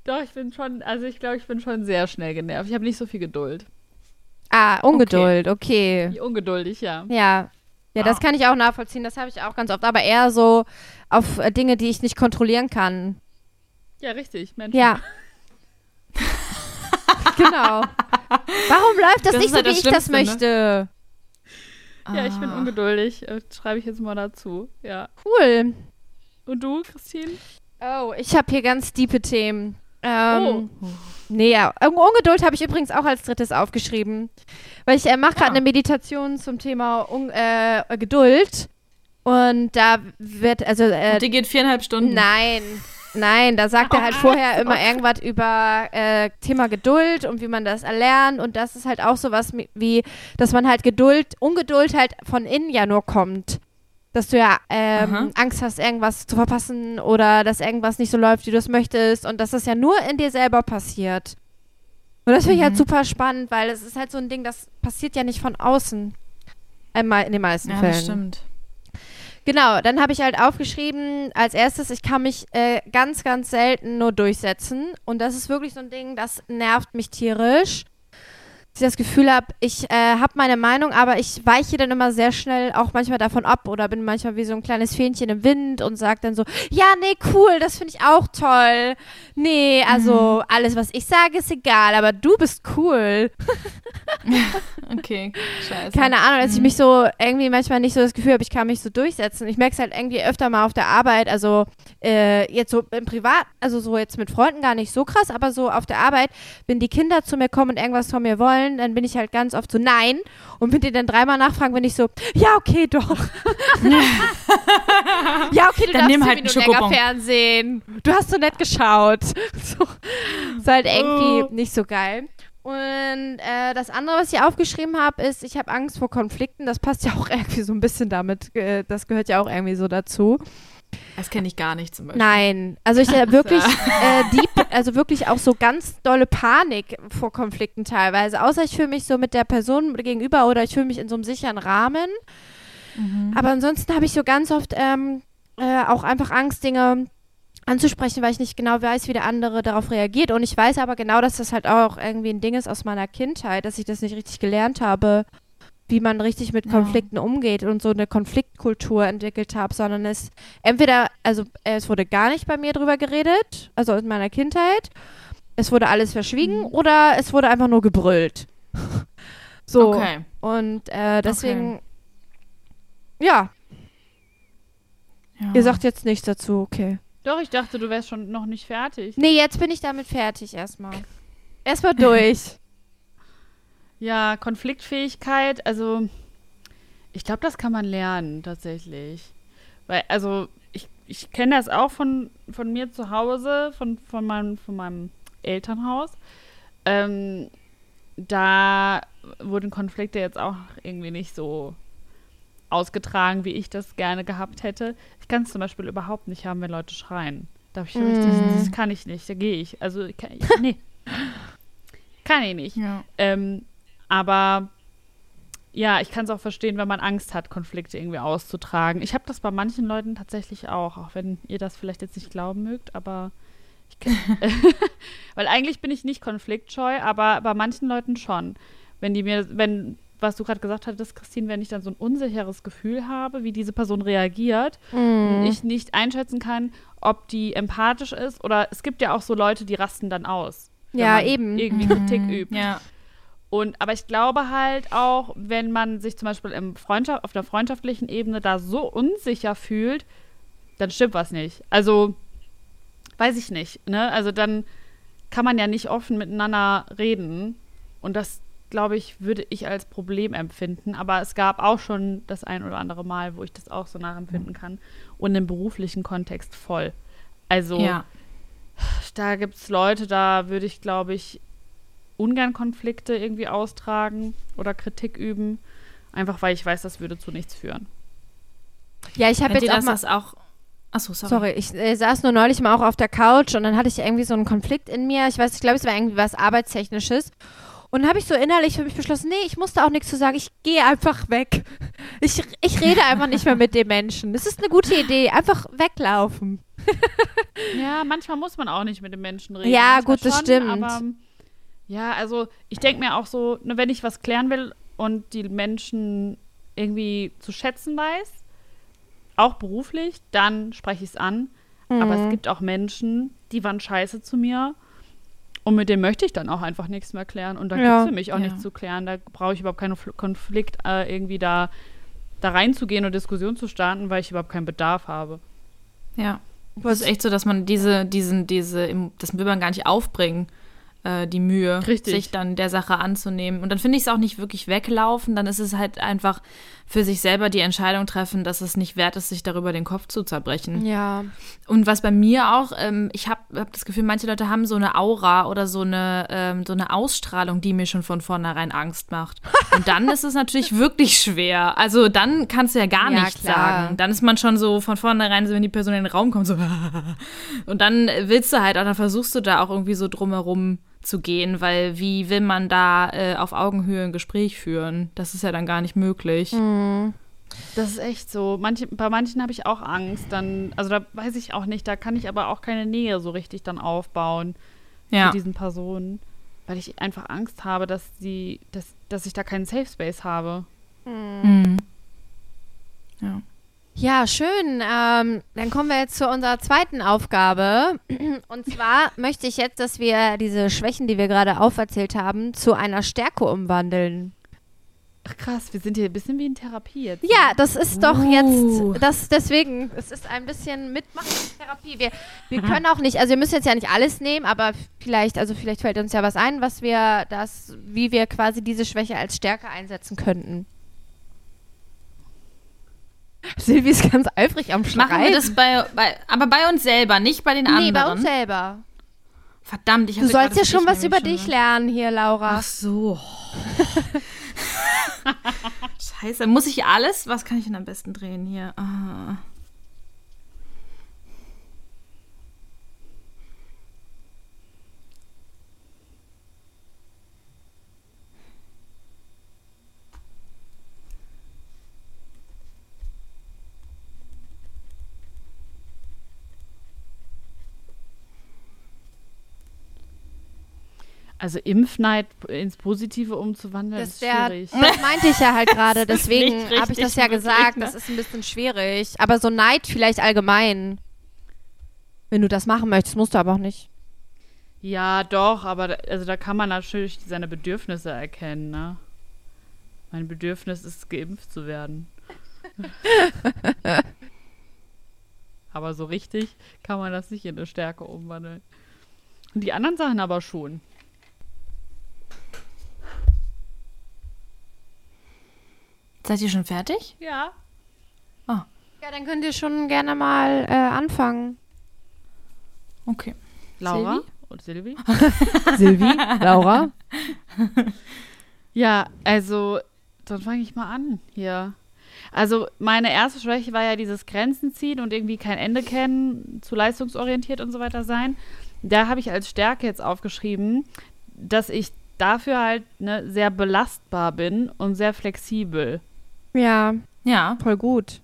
Doch, ich bin schon, also ich glaube, ich bin schon sehr schnell genervt. Ich habe nicht so viel Geduld. Ah, Ungeduld, okay. Wie ungeduldig, ja. Ja. Ja, das Ah. kann ich auch nachvollziehen. Das habe ich auch ganz oft. Aber eher so auf äh, Dinge, die ich nicht kontrollieren kann. Ja, richtig. Mensch. Ja. (laughs) genau. Warum läuft das, Das nicht so, halt wie das ich das ne? möchte? Ja, ich bin Ah. ungeduldig. Schreibe ich jetzt mal dazu. Ja. Cool. Und du, Christine? Oh, ich habe hier ganz diepe Themen. Ähm, Oh. Nee, ja. Un- Ungeduld habe ich übrigens auch als drittes aufgeschrieben. Weil ich äh, mache gerade Ah. eine Meditation zum Thema Un äh, Geduld. Und da wird, also, äh, Und die geht viereinhalb Stunden. nein, nein, da sagt er halt (laughs) vorher immer irgendwas über äh, Thema Geduld und wie man das erlernt. Und das ist halt auch sowas mi- wie, dass man halt Geduld, Ungeduld halt von innen ja nur kommt. Dass du ja ähm. Angst hast, irgendwas zu verpassen oder dass irgendwas nicht so läuft, wie du es möchtest und dass das ja nur in dir selber passiert. Und das finde ich halt Mhm. super spannend, weil es ist halt so ein Ding, das passiert ja nicht von außen. Einmal in den meisten Ja, Fällen. das stimmt. Genau, dann habe ich halt aufgeschrieben, als erstes, ich kann mich äh, ganz, ganz selten nur durchsetzen. Und das ist wirklich so ein Ding, das nervt mich tierisch. Ich das Gefühl habe, ich äh, habe meine Meinung, aber ich weiche dann immer sehr schnell auch manchmal davon ab oder bin manchmal wie so ein kleines Fähnchen im Wind und sage dann so, ja, nee, cool, das finde ich auch toll. Nee, also alles, was ich sage, ist egal, aber du bist cool. (laughs) Okay, scheiße. Keine Ahnung, dass ich mich so irgendwie manchmal nicht so das Gefühl habe, ich kann mich so durchsetzen. Ich merke es halt irgendwie öfter mal auf der Arbeit, also äh, jetzt so im Privat, also so jetzt mit Freunden gar nicht so krass, aber so auf der Arbeit, wenn die Kinder zu mir kommen und irgendwas von mir wollen, dann bin ich halt ganz oft so nein und wenn die dann dreimal nachfragen, bin ich so, ja, okay, doch. (laughs) ja, okay, du Dann darfst nimm halt Minuten länger. Fernsehen. Du hast so nett geschaut. (laughs) So. Ist halt irgendwie Oh. nicht so geil. Und äh, das andere, was ich aufgeschrieben habe, ist, ich habe Angst vor Konflikten. Das passt ja auch (laughs) irgendwie so ein bisschen damit. Äh, das gehört ja auch irgendwie so dazu. Das kenne ich gar nicht zum Beispiel. Nein, also ich äh, (laughs) wirklich äh, deep, also wirklich auch so ganz dolle Panik vor Konflikten teilweise. Außer ich fühle mich so mit der Person gegenüber oder ich fühle mich in so einem sicheren Rahmen. Mhm. Aber ansonsten habe ich so ganz oft ähm, äh, auch einfach Angst, Dinge anzusprechen, weil ich nicht genau weiß, wie der andere darauf reagiert. Und ich weiß aber genau, dass das halt auch irgendwie ein Ding ist aus meiner Kindheit, dass ich das nicht richtig gelernt habe, wie man richtig mit Ja. Konflikten umgeht und so eine Konfliktkultur entwickelt habe, sondern es entweder, also es wurde gar nicht bei mir drüber geredet, also in meiner Kindheit, es wurde alles verschwiegen Mhm. oder es wurde einfach nur gebrüllt. (laughs) so. Okay. Und äh, deswegen, ja, Ja. ihr sagt jetzt nichts dazu, okay. Doch, ich dachte, du wärst schon noch nicht fertig. Nee, jetzt bin ich damit fertig erstmal. (laughs) Erstmal durch. Ja, Konfliktfähigkeit, also ich glaube, das kann man lernen tatsächlich. Weil, also ich, ich kenne das auch von, von mir zu Hause, von, von, meinem, von meinem Elternhaus. Ähm, da wurden Konflikte jetzt auch irgendwie nicht so ausgetragen, wie ich das gerne gehabt hätte. Ich kann es zum Beispiel überhaupt nicht haben, wenn Leute schreien. Darf ich so richtig, Mm. das kann ich nicht, da gehe ich. Also, ich kann, ich, nee. (laughs) kann ich nicht. Ja. Ähm, aber ja, ich kann es auch verstehen, wenn man Angst hat, Konflikte irgendwie auszutragen. Ich habe das bei manchen Leuten tatsächlich auch, auch wenn ihr das vielleicht jetzt nicht glauben mögt, aber ich kenn, (laughs) weil eigentlich bin ich nicht konfliktscheu, aber bei manchen Leuten schon. Wenn die mir, wenn, was du gerade gesagt hattest, Christine, wenn ich dann so ein unsicheres Gefühl habe, wie diese Person reagiert, und Mhm. ich nicht einschätzen kann, ob die empathisch ist oder es gibt ja auch so Leute, die rasten dann aus. wenn Ja, man eben. Irgendwie Mhm. Kritik übt. Ja. Und aber ich glaube halt auch, wenn man sich zum Beispiel im Freundschaft, auf der freundschaftlichen Ebene da so unsicher fühlt, dann stimmt was nicht. Also weiß ich nicht. Ne? Also dann kann man ja nicht offen miteinander reden. Und das, glaube ich, würde ich als Problem empfinden. Aber es gab auch schon das ein oder andere Mal, wo ich das auch so nachempfinden kann. Und im beruflichen Kontext voll. Also ja. da gibt es Leute, da würde ich, glaube ich, ungern Konflikte irgendwie austragen oder Kritik üben. Einfach weil ich weiß, das würde zu nichts führen. Ja, ich habe jetzt auch das, mal. auch. Achso, sorry. Sorry, ich äh, saß nur neulich mal auch auf der Couch und dann hatte ich irgendwie so einen Konflikt in mir. Ich weiß, ich glaube, es war irgendwie was Arbeitstechnisches. Und dann habe ich so innerlich für mich beschlossen, nee, ich musste auch nichts zu sagen, ich gehe einfach weg. (laughs) Ich, ich rede einfach nicht mehr mit dem Menschen. Das ist eine gute Idee, einfach weglaufen. (laughs) Ja, manchmal muss man auch nicht mit den Menschen reden. Ja, Manchmal gut, das schon, stimmt. Aber ja, also ich denke mir auch so, ne, wenn ich was klären will und die Menschen irgendwie zu schätzen weiß, auch beruflich, dann spreche ich es an. Aber Mhm. es gibt auch Menschen, die waren scheiße zu mir. Und mit denen möchte ich dann auch einfach nichts mehr klären. Und da Ja. gibt es für mich auch Ja. nichts zu klären. Da brauche ich überhaupt keinen Fl- Konflikt, äh, irgendwie da, da reinzugehen und Diskussion zu starten, weil ich überhaupt keinen Bedarf habe. Ja. Es ist echt so, dass man diese, diesen, diese, das will man gar nicht aufbringen, äh, die Mühe, Richtig. sich dann der Sache anzunehmen. Und dann finde ich es auch nicht wirklich weglaufen, dann ist es halt einfach für sich selber die Entscheidung treffen, dass es nicht wert ist, sich darüber den Kopf zu zerbrechen. Ja. Und was bei mir auch, ähm, ich habe hab das Gefühl, manche Leute haben so eine Aura oder so eine, ähm, so eine Ausstrahlung, die mir schon von vornherein Angst macht. (laughs) Und dann ist es natürlich wirklich schwer. Also dann kannst du ja gar Ja, nichts klar. sagen. Dann ist man schon so von vornherein, so wenn die Person in den Raum kommt, so (laughs) und dann willst du halt, auch dann versuchst du da auch irgendwie so drumherum zu gehen, weil wie will man da äh, auf Augenhöhe ein Gespräch führen? Das ist ja dann gar nicht möglich. Das ist echt so. Manche, bei manchen habe ich auch Angst. Dann, also da weiß ich auch nicht, da kann ich aber auch keine Nähe so richtig dann aufbauen Ja. zu diesen Personen. Weil ich einfach Angst habe, dass sie, dass, dass ich da keinen Safe Space habe. Mhm. Ja. Ja, schön. Ähm, dann kommen wir jetzt zu unserer zweiten Aufgabe. (clears throat) Und zwar möchte ich jetzt, dass wir diese Schwächen, die wir gerade auferzählt haben, zu einer Stärke umwandeln. Ach krass, wir sind hier ein bisschen wie in Therapie jetzt. Ja, das ist doch Uh. jetzt, das deswegen, es ist ein bisschen Mitmachen Therapie. Wir, wir können auch nicht, also wir müssen jetzt ja nicht alles nehmen, aber vielleicht, also vielleicht fällt uns ja was ein, was wir das, wie wir quasi diese Schwäche als Stärke einsetzen könnten. (laughs) Silvi ist ganz eifrig am Schreiben. Machen wir das bei, bei, aber bei uns selber, nicht bei den anderen. Nee, bei uns selber. Verdammt, ich Du hatte sollst ja schon was über nämlich dich schon- lernen hier, Laura. Ach so. (laughs) Scheiße, muss ich alles? Was kann ich denn am besten drehen hier? Ah. Also Impfneid ins Positive umzuwandeln, Das, ist der, schwierig. das meinte ich ja halt gerade, (laughs) deswegen habe ich das ja gesagt. ne? Das ist ein bisschen schwierig. Aber so Neid vielleicht allgemein. Wenn du das machen möchtest, musst du aber auch nicht. Ja, doch, aber da, also da kann man natürlich seine Bedürfnisse erkennen, ne? Mein Bedürfnis ist, geimpft zu werden. (laughs) aber so richtig kann man das nicht in eine Stärke umwandeln. Und die anderen Sachen aber schon. Seid ihr schon fertig? Ja. Ja, dann könnt ihr schon gerne mal äh, anfangen. Okay. Laura Silvi? und Silvi? (laughs) Silvi, Laura. Ja, also, dann fange ich mal an hier. Also, meine erste Schwäche war ja dieses Grenzen ziehen und irgendwie kein Ende kennen, zu leistungsorientiert und so weiter sein. Da habe ich als Stärke jetzt aufgeschrieben, dass ich dafür halt ne, sehr belastbar bin und sehr flexibel. Ja, Ja, voll gut.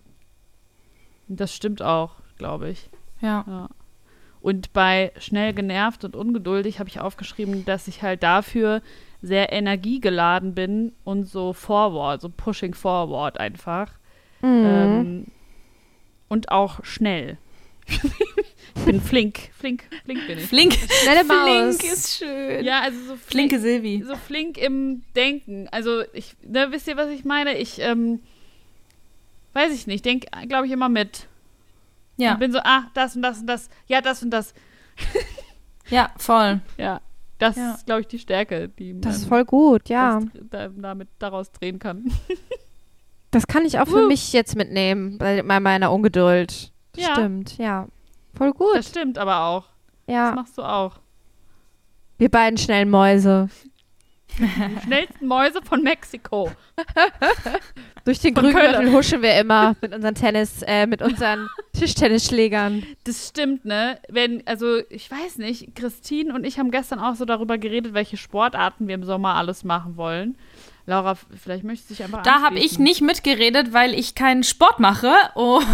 Das stimmt auch, glaube ich. ja. Ja. Und bei schnell genervt und ungeduldig habe ich aufgeschrieben, dass ich halt dafür sehr energiegeladen bin und so forward, so pushing forward einfach. Mhm. Ähm, und auch schnell. Ich bin flink, flink, flink bin ich. Flink. Schnelle Maus. Flink ist schön. Ja, also so flink, Flinke Silvi. so flink im Denken. Also ich, ne, wisst ihr, was ich meine? Ich, ähm, weiß ich nicht, denke, glaube ich, immer mit. Ja, Ich bin so, ah, das und das und das, ja, das und das. (laughs) ja, voll. Ja, das Ja. ist, glaube ich, die Stärke, die man Das ist voll gut, ja. das, da, damit daraus drehen kann. (laughs) Das kann ich auch für Woo. mich jetzt mitnehmen, bei meiner Ungeduld. Das Ja. Stimmt, ja. Voll gut, Das stimmt aber auch. Das ja. machst du auch. Wir beiden schnellen Mäuse. Die schnellsten Mäuse von Mexiko. (laughs) Durch den Grüngürtel Köln. huschen wir immer mit unseren Tennis, äh, mit unseren (laughs) Tischtennisschlägern. Das stimmt, ne? Wenn, also, ich weiß nicht, Christine und ich haben gestern auch so darüber geredet, welche Sportarten wir im Sommer alles machen wollen. Laura, vielleicht möchtest du dich einfach Da habe ich nicht mitgeredet, weil ich keinen Sport mache. Oh. (laughs)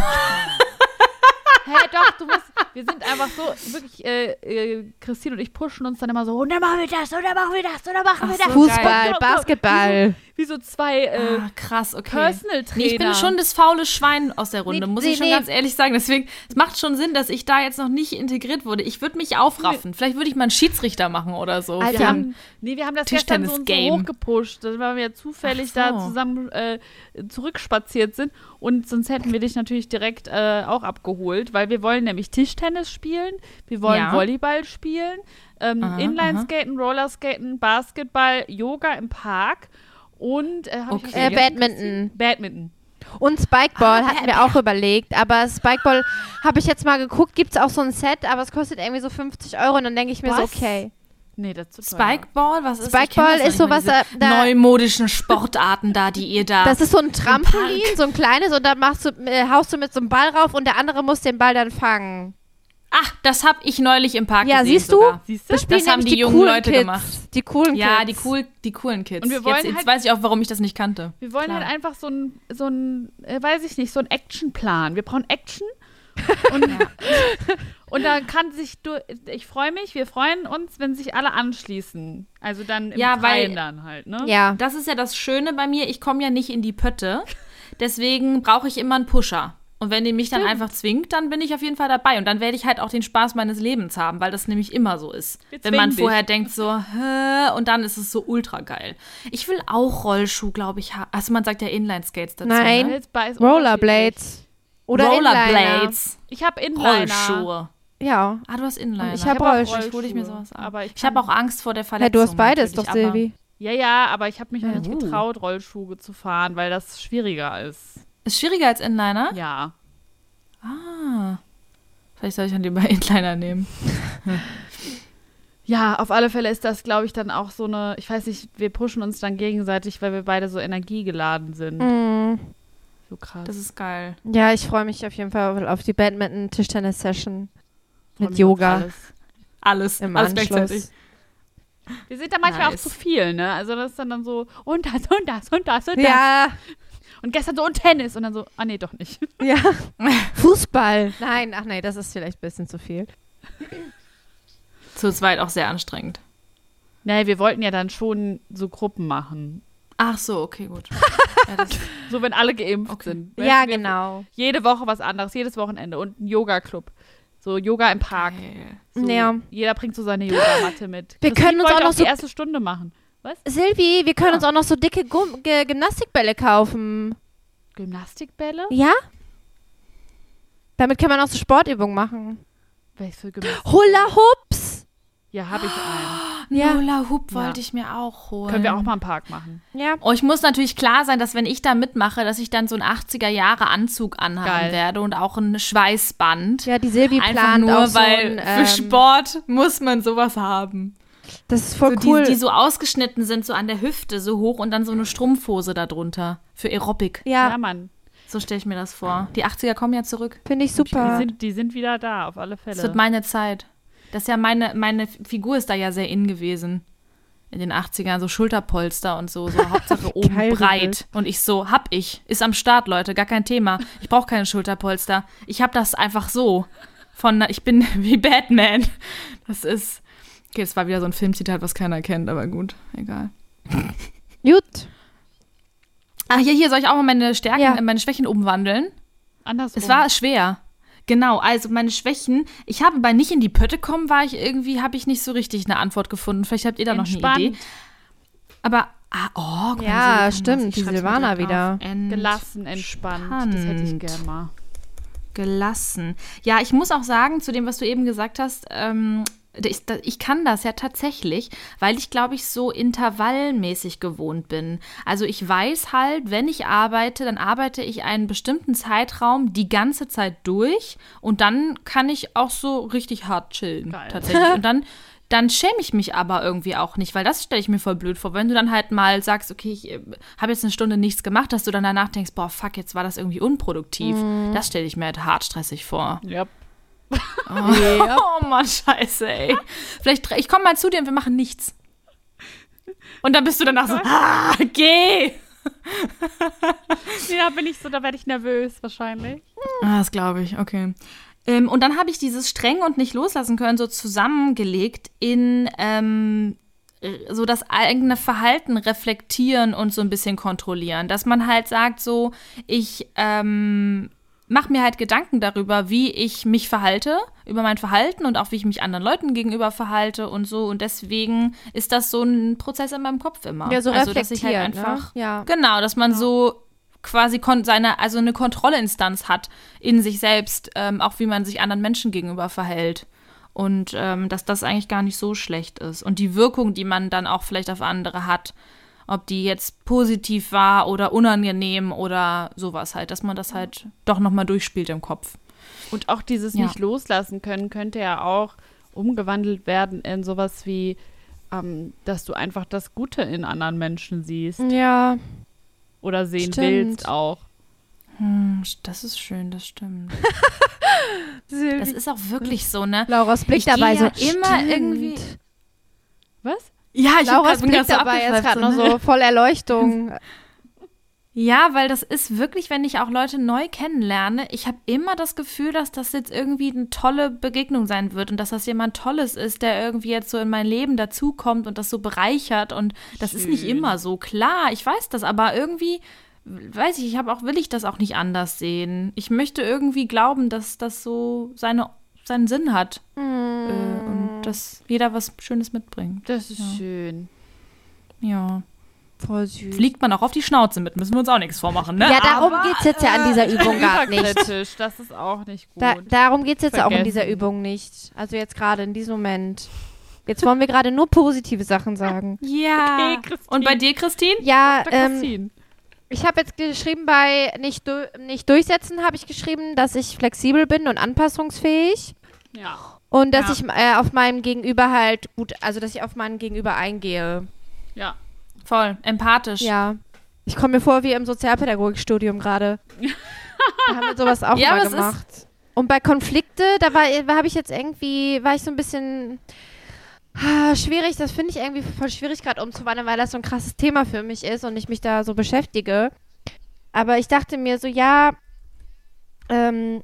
Hä, doch, du musst, wir sind einfach so, wirklich, äh, äh, Christine und ich pushen uns dann immer so, und dann machen wir das, und dann machen wir das, und dann machen wir das. so, Fußball, geil. Basketball. Wie so zwei äh, Ah, krass, okay. Personal Trainer. Nee, ich bin schon das faule Schwein aus der Runde, Nee, muss nee, ich schon nee. ganz ehrlich sagen. Deswegen, es macht schon Sinn, dass ich da jetzt noch nicht integriert wurde. Ich würde mich aufraffen. Vielleicht würde ich mal einen Schiedsrichter machen oder so. Alter, Wir haben, nee, wir haben das gestern so, so hochgepusht, weil wir zufällig so. da zusammen äh, zurückspaziert sind. Und sonst hätten wir dich natürlich direkt äh, auch abgeholt, weil wir wollen nämlich Tischtennis spielen, wir wollen Ja. Volleyball spielen, ähm, Inlineskaten, Rollerskaten, Basketball, Yoga im Park und äh, ich Okay. was Äh? Badminton. Badminton. Und Spikeball Ah, hatten wir auch überlegt, aber Spikeball habe ich jetzt mal geguckt, gibt es auch so ein Set, aber es kostet irgendwie so 50 Euro und dann denke ich mir so, Was? okay. Nee, das ist. Spikeball, was ist ich Spikeball ist so diese äh, da- neumodischen Sportarten da, die ihr da. Das ist so ein Trampolin, so ein kleines und dann machst du, äh, haust du mit so einem Ball rauf und der andere muss den Ball dann fangen. Ach, das habe ich neulich im Park Ja, gesehen. siehst du? sogar. Siehst du? Das Das haben die die jungen coolen Leute Kids. gemacht. Die coolen Ja, Kids. die, cool, die coolen Kids. Und wir wollen jetzt jetzt halt- weiß ich auch, warum ich das nicht kannte. Wir wollen Klar. halt einfach so ein, so ein, äh, weiß ich nicht, so ein Actionplan. Wir brauchen Action. (laughs) Und, (laughs) und da kann sich, du, ich freue mich, wir freuen uns, wenn sich alle anschließen. Also dann im Ja, weil- Freien dann halt, ne? Ja. Das ist ja das Schöne bei mir, ich komme ja nicht in die Pötte. Deswegen brauche ich immer einen Pusher. Und wenn die mich dann einfach zwingt, dann bin ich auf jeden Fall dabei. Und dann werde ich halt auch den Spaß meines Lebens haben, weil das nämlich immer so ist. Wir Wenn man dich. vorher denkt so, hä, und dann ist es so ultra geil. Ich will auch Rollschuh, glaube ich, haben. Also man sagt ja Inline-Skates dazu. Nein. Ne? Rollerblades. Oder Inliner. Rollerblades. Ich habe Inliner. Rollschuhe. Ja. Ah, du hast Inliner. Ich hab auch Rollschuhe. Vielleicht hole ich mir Rollschuhe, sowas an. Aber ich, Ich habe auch Angst vor der ja. Verletzung. Du hast beides doch, Silvi. Ja, ja, aber ich habe mich noch Ja. nicht getraut, Rollschuhe zu fahren, weil das schwieriger ist. Ist schwieriger als Inliner? Ja. Ah. Vielleicht soll ich dann lieber (laughs) Inliner nehmen. Ja, auf alle Fälle ist das, glaube ich, dann auch so eine, ich weiß nicht, wir pushen uns dann gegenseitig, weil wir beide so energiegeladen sind. Mhm. So krass. Das ist geil. Ja, ich freue mich auf jeden Fall auf die Badminton-Tischtennis-Session mit Yoga alles. Alles. im alles Anschluss. gleichzeitig. Wir sind da manchmal Nice. auch zu viel, ne? Also das ist dann, dann so, und das, und das, und das, und das. Ja, Und gestern so, und Tennis. Und dann so, ah nee, doch nicht. (laughs) ja. Fußball. Nein, ach nee, das ist vielleicht ein bisschen zu viel. (laughs) Zu zweit auch sehr anstrengend. Nee, wir wollten ja dann schon so Gruppen machen. Ach so, okay, gut. (laughs) ja, So, wenn alle geimpft Okay. sind. Ja, Weißt genau. Jede Woche was anderes, jedes Wochenende. Und ein Yoga-Club. So Yoga im Park. geil. So, Ja. Jeder bringt so seine Yogamatte mit. Wir Christine können uns auch noch die so- erste Stunde machen. Was? Silvi, wir können Ja. uns auch noch so dicke Gum Ge Gymnastikbälle kaufen. Gymnastikbälle? Ja? Damit kann man auch so Sportübungen machen. Welches für Gymnastik? Hula Hoops. Ja, habe ich einen. (gasps) Ja. Hula Hoop Ja. wollte ich mir auch holen. Können wir auch mal im Park machen. Ja. Oh, ich muss natürlich klar sein, dass wenn ich da mitmache, dass ich dann so einen 80er Jahre Anzug anhaben Geil. werde und auch ein Schweißband. Ja, die Silvi Einfach plant nur, auch so weil ein, für ähm, Sport muss man sowas haben. Das ist voll so cool. die, die so ausgeschnitten sind, so an der Hüfte, so hoch und dann so eine Strumpfhose darunter für Aerobic. Ja, ja, Mann. So stelle ich mir das vor. Die 80er kommen ja zurück. finde ich Die super. sind, die sind wieder da, auf alle Fälle. Das wird meine Zeit. Das ist ja meine, meine Figur ist da ja sehr in gewesen. In den 80ern, so Schulterpolster und so, so (laughs) Hauptsache oben Geil, breit. Und ich so, hab ich. Ist am Start, Leute, gar kein Thema. Ich brauche keine Schulterpolster. Ich hab das einfach so. Von, ich bin (laughs) wie Batman. Das ist. Okay, das war wieder so ein Filmzitat, was keiner kennt, aber gut, egal. (laughs) Gut. Ah, hier, hier soll ich auch mal meine Stärken, Ja. äh, meine Schwächen umwandeln. Andersrum. Es war schwer. Genau, also meine Schwächen. Ich habe bei nicht in die Pötte kommen, war ich irgendwie, habe ich nicht so richtig eine Antwort gefunden. Vielleicht habt ihr da noch eine Entspannt, Idee. Aber, ah, oh, guck mal, Ja, kann stimmt, die Silvana wieder. Ent- gelassen, entspannt. Das hätte ich Spannend. gern mal. Gelassen. Ja, ich muss auch sagen, zu dem, was du eben gesagt hast, ähm, ich, kann das ja tatsächlich, weil ich, glaube ich, so intervallmäßig gewohnt bin. Also ich weiß halt, wenn ich arbeite, dann arbeite ich einen bestimmten Zeitraum die ganze Zeit durch und dann kann ich auch so richtig hart chillen. Geil. Tatsächlich. (laughs) Und dann, dann schäme ich mich aber irgendwie auch nicht, weil das stelle ich mir voll blöd vor. Wenn du dann halt mal sagst, okay, ich äh, habe jetzt eine Stunde nichts gemacht, dass du dann danach denkst, boah, fuck, jetzt war das irgendwie unproduktiv. Das stelle ich mir halt hart stressig vor. Ja. (laughs) Oh Mann, scheiße, ey. Vielleicht, ich komme mal zu dir und wir machen nichts. Und dann bist du danach so, ah, geh. (laughs) ja, bin ich so, da werde ich nervös wahrscheinlich. Ah, das glaube ich, okay. Ähm, und dann habe ich dieses streng und nicht loslassen können so zusammengelegt in ähm, äh, so das eigene Verhalten reflektieren und so ein bisschen kontrollieren. Dass man halt sagt, so, ich ähm, mache mir halt Gedanken darüber, wie ich mich verhalte, über mein Verhalten und auch wie ich mich anderen Leuten gegenüber verhalte und so. Und deswegen ist das so ein Prozess in meinem Kopf immer. Ja, so also, dass ich halt ne? einfach, Ja. Genau, dass man so quasi kon seine, also eine Kontrollinstanz hat in sich selbst, ähm, auch wie man sich anderen Menschen gegenüber verhält. Und ähm, dass das eigentlich gar nicht so schlecht ist. Und die Wirkung, die man dann auch vielleicht auf andere hat, ob die jetzt positiv war oder unangenehm oder sowas halt, dass man das halt doch nochmal durchspielt im Kopf. Und auch dieses Ja. nicht loslassen können könnte ja auch umgewandelt werden in sowas wie, ähm, dass du einfach das Gute in anderen Menschen siehst Ja, oder sehen Stimmt. willst auch. Hm, das ist schön, das stimmt. (laughs) Das ist auch wirklich so, ne? Lauras Blick Ich dabei ja so. immer stimmt. irgendwie- Was? Ja, ich Lauras grad- bin so dabei ist abgeschweift, gerade noch ne? so voll Erleuchtung. (laughs) Ja, weil das ist wirklich, wenn ich auch Leute neu kennenlerne, ich habe immer das Gefühl, dass das jetzt irgendwie eine tolle Begegnung sein wird und dass das jemand Tolles ist, der irgendwie jetzt so in mein Leben dazukommt und das so bereichert und das ist nicht Schön. immer so. Klar, ich weiß das, aber irgendwie weiß ich, ich habe auch will ich das auch nicht anders sehen. Ich möchte irgendwie glauben, dass das so seine seinen Sinn hat äh, und dass jeder was Schönes mitbringt. Das ist Ja. schön. Ja, Voll süß. fliegt man auch auf die Schnauze mit, müssen wir uns auch nichts vormachen, ne? ja, darum geht es jetzt ja an dieser (laughs) Übung gar nicht. Überkritisch, das ist auch nicht gut. Da, darum geht es jetzt auch in dieser Vergessen. Übung nicht. Also jetzt gerade in diesem Moment. Jetzt wollen wir gerade nur positive Sachen sagen. (laughs) Ja. Okay, Christine. Und bei dir, Christine? Ja, ähm, Christine. ich habe jetzt geschrieben, bei nicht, du nicht durchsetzen habe ich geschrieben, dass ich flexibel bin und anpassungsfähig. Ja. Und dass Ja. ich äh, auf meinem Gegenüber halt gut, also dass ich auf meinen Gegenüber eingehe. Ja. Voll, empathisch. Ja. Ich komme mir vor wie im Sozialpädagogikstudium gerade. (laughs) da haben wir sowas auch Ja, mal gemacht. Und bei Konflikte, da war, habe ich jetzt irgendwie, war ich so ein bisschen ah, schwierig. Das finde ich irgendwie voll schwierig gerade umzuwandeln, weil das so ein krasses Thema für mich ist und ich mich da so beschäftige. Aber ich dachte mir so, ja, ähm,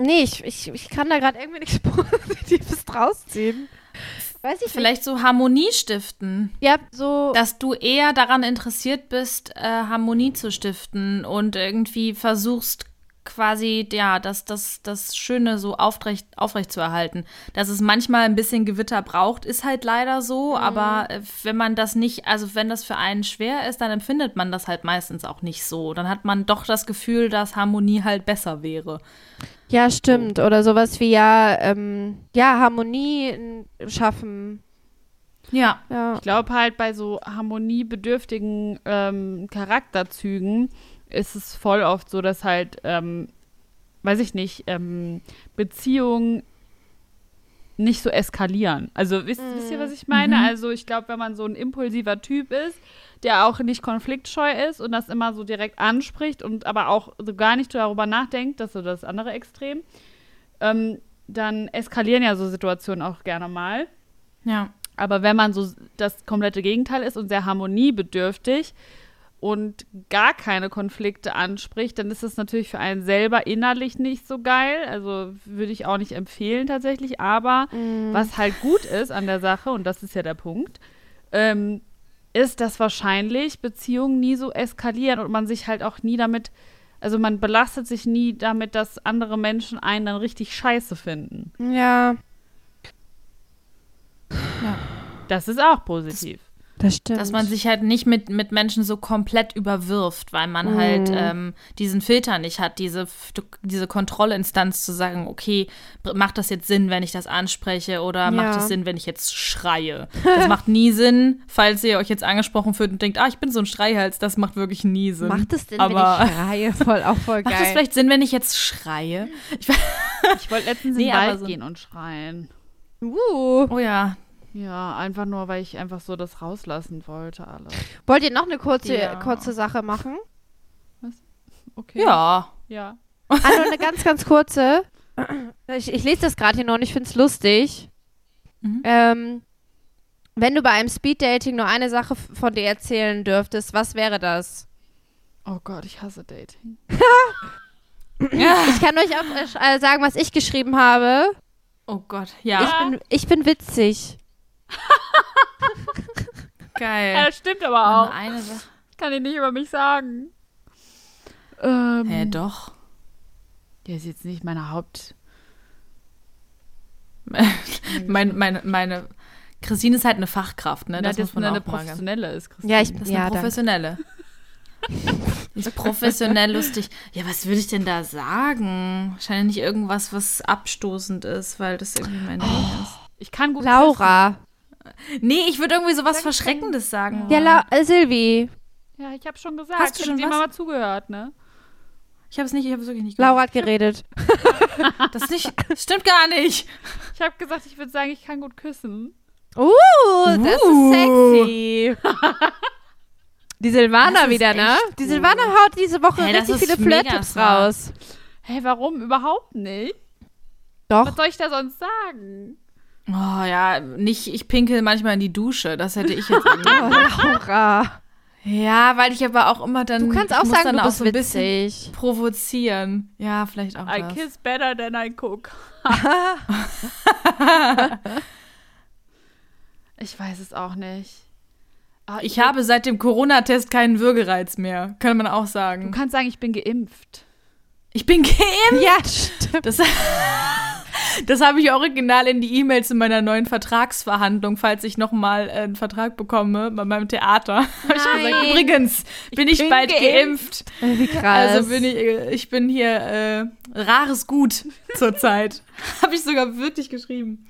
nee, ich, ich, ich kann da gerade irgendwie nichts (laughs) Positives draus ziehen. Weiß ich nicht. Vielleicht so Harmonie stiften. Ja, so. Dass du eher daran interessiert bist, äh, Harmonie zu stiften und irgendwie versuchst quasi, ja, das, das, das Schöne so aufrecht, aufrecht zu erhalten. Dass es manchmal ein bisschen Gewitter braucht, ist halt leider so, aber äh, wenn man das nicht, also wenn das für einen schwer ist, dann empfindet man das halt meistens auch nicht so. Dann hat man doch das Gefühl, dass Harmonie halt besser wäre. Ja, stimmt. Oder sowas wie ja, ähm, ja, Harmonie schaffen. Ja. Ja. Ich glaube halt bei so harmoniebedürftigen ähm, Charakterzügen ist es voll oft so, dass halt, ähm, weiß ich nicht, ähm, Beziehungen nicht so eskalieren. Also wisst, wisst ihr, was ich meine? Mhm. Also ich glaube, wenn man so ein impulsiver Typ ist, der auch nicht konfliktscheu ist und das immer so direkt anspricht und aber auch so gar nicht darüber nachdenkt, das ist so das andere Extrem, ähm, dann eskalieren ja so Situationen auch gerne mal. Ja. Aber wenn man so das komplette Gegenteil ist und sehr harmoniebedürftig und gar keine Konflikte anspricht, dann ist das natürlich für einen selber innerlich nicht so geil. Also würde ich auch nicht empfehlen tatsächlich. Aber was halt gut ist an der Sache, und das ist ja der Punkt, ähm, ist, dass wahrscheinlich Beziehungen nie so eskalieren und man sich halt auch nie damit, also man belastet sich nie damit, dass andere Menschen einen dann richtig scheiße finden. Ja, Das ist auch positiv. das stimmt. Dass man sich halt nicht mit, mit Menschen so komplett überwirft, weil man halt Mhm. ähm, diesen Filter nicht hat, diese, diese Kontrollinstanz zu sagen, okay, macht das jetzt Sinn, wenn ich das anspreche oder Ja. macht es Sinn, wenn ich jetzt schreie? Das macht nie (laughs) Sinn, falls ihr euch jetzt angesprochen fühlt und denkt, ah, ich bin so ein Schreihals, das macht wirklich nie Sinn. Macht es denn, Aber- wenn ich schreie? (laughs) Voll, auch voll Macht es geil. vielleicht Sinn, wenn ich jetzt schreie? Ich, (laughs) Ich wollte letztens Nee, in den aber Wald so- gehen und schreien. Uh. oh ja. Ja, einfach nur, weil ich einfach so das rauslassen wollte, alles. Wollt ihr noch eine kurze, Ja. kurze Sache machen? Okay. Ja. Ja. Also eine ganz, ganz kurze. Ich, ich lese das gerade hier noch und ich finde es lustig. Mhm. Ähm, wenn du bei einem Speeddating nur eine Sache von dir erzählen dürftest, was wäre das? Oh Gott, ich hasse Dating. Ich kann euch auch äh, äh, sagen, was ich geschrieben habe. Oh Gott, ja, Ich, bin, ich bin witzig. (laughs) geil. Ja, das stimmt aber auch. eine Sache. Kann ich nicht über mich sagen. Ähm, Hä, doch. Der ist jetzt nicht meine Haupt. (laughs) Mein, meine, meine, Christine ist halt eine Fachkraft, ne? Na, Das das muss man eine auch professionelle ist, Christine. Ja, ich- Das ist Ja, eine professionelle. Die (laughs) ist professionell lustig. Ja, was würde ich denn da sagen? Wahrscheinlich nicht irgendwas, was abstoßend ist, weil das irgendwie mein Ding ist. Ich kann gut Laura. Nee, ich würde irgendwie sowas Verschreckendes sagen. Ja, La äh, Silvi. Ja, ich habe schon gesagt. Hast du schon was? mal zugehört, ne? Ich habe es nicht, ich habe es wirklich nicht gehört. Laura hat geredet. (laughs) Das nicht, stimmt gar nicht. Ich habe gesagt, ich würde sagen, ich kann gut küssen. Uh, das Uh. ist sexy. Die Silvana wieder, ne? Die. Silvana haut diese Woche Hey, richtig viele Flirt-Tipps raus. Hey, warum? Überhaupt nicht. Doch. Was soll ich da sonst sagen? Oh ja, nicht, ich pinkel manchmal in die Dusche. Das hätte ich jetzt. (laughs) Oh, Laura. ja, weil ich aber auch immer dann. Du kannst ich auch muss sagen, dann du auch bist so ein bisschen witzig. provozieren. Ja, vielleicht auch I das. kiss better than I cook. (laughs) ich weiß es auch nicht. Ah, Ich habe seit dem Corona-Test keinen Würgereiz mehr, kann man auch Du sagen. kannst sagen, ich bin geimpft. Ich bin geimpft. Ja, stimmt. Das, (laughs) das habe ich original in die E-Mails in meiner neuen Vertragsverhandlung, falls ich nochmal einen Vertrag bekomme bei meinem Theater. (laughs) Habe ich gesagt, übrigens, bin ich, bin bald geimpft. Wie krass. Also bin ich, äh, ich bin hier äh, rares Gut (laughs) zurzeit. habe ich sogar wirklich geschrieben.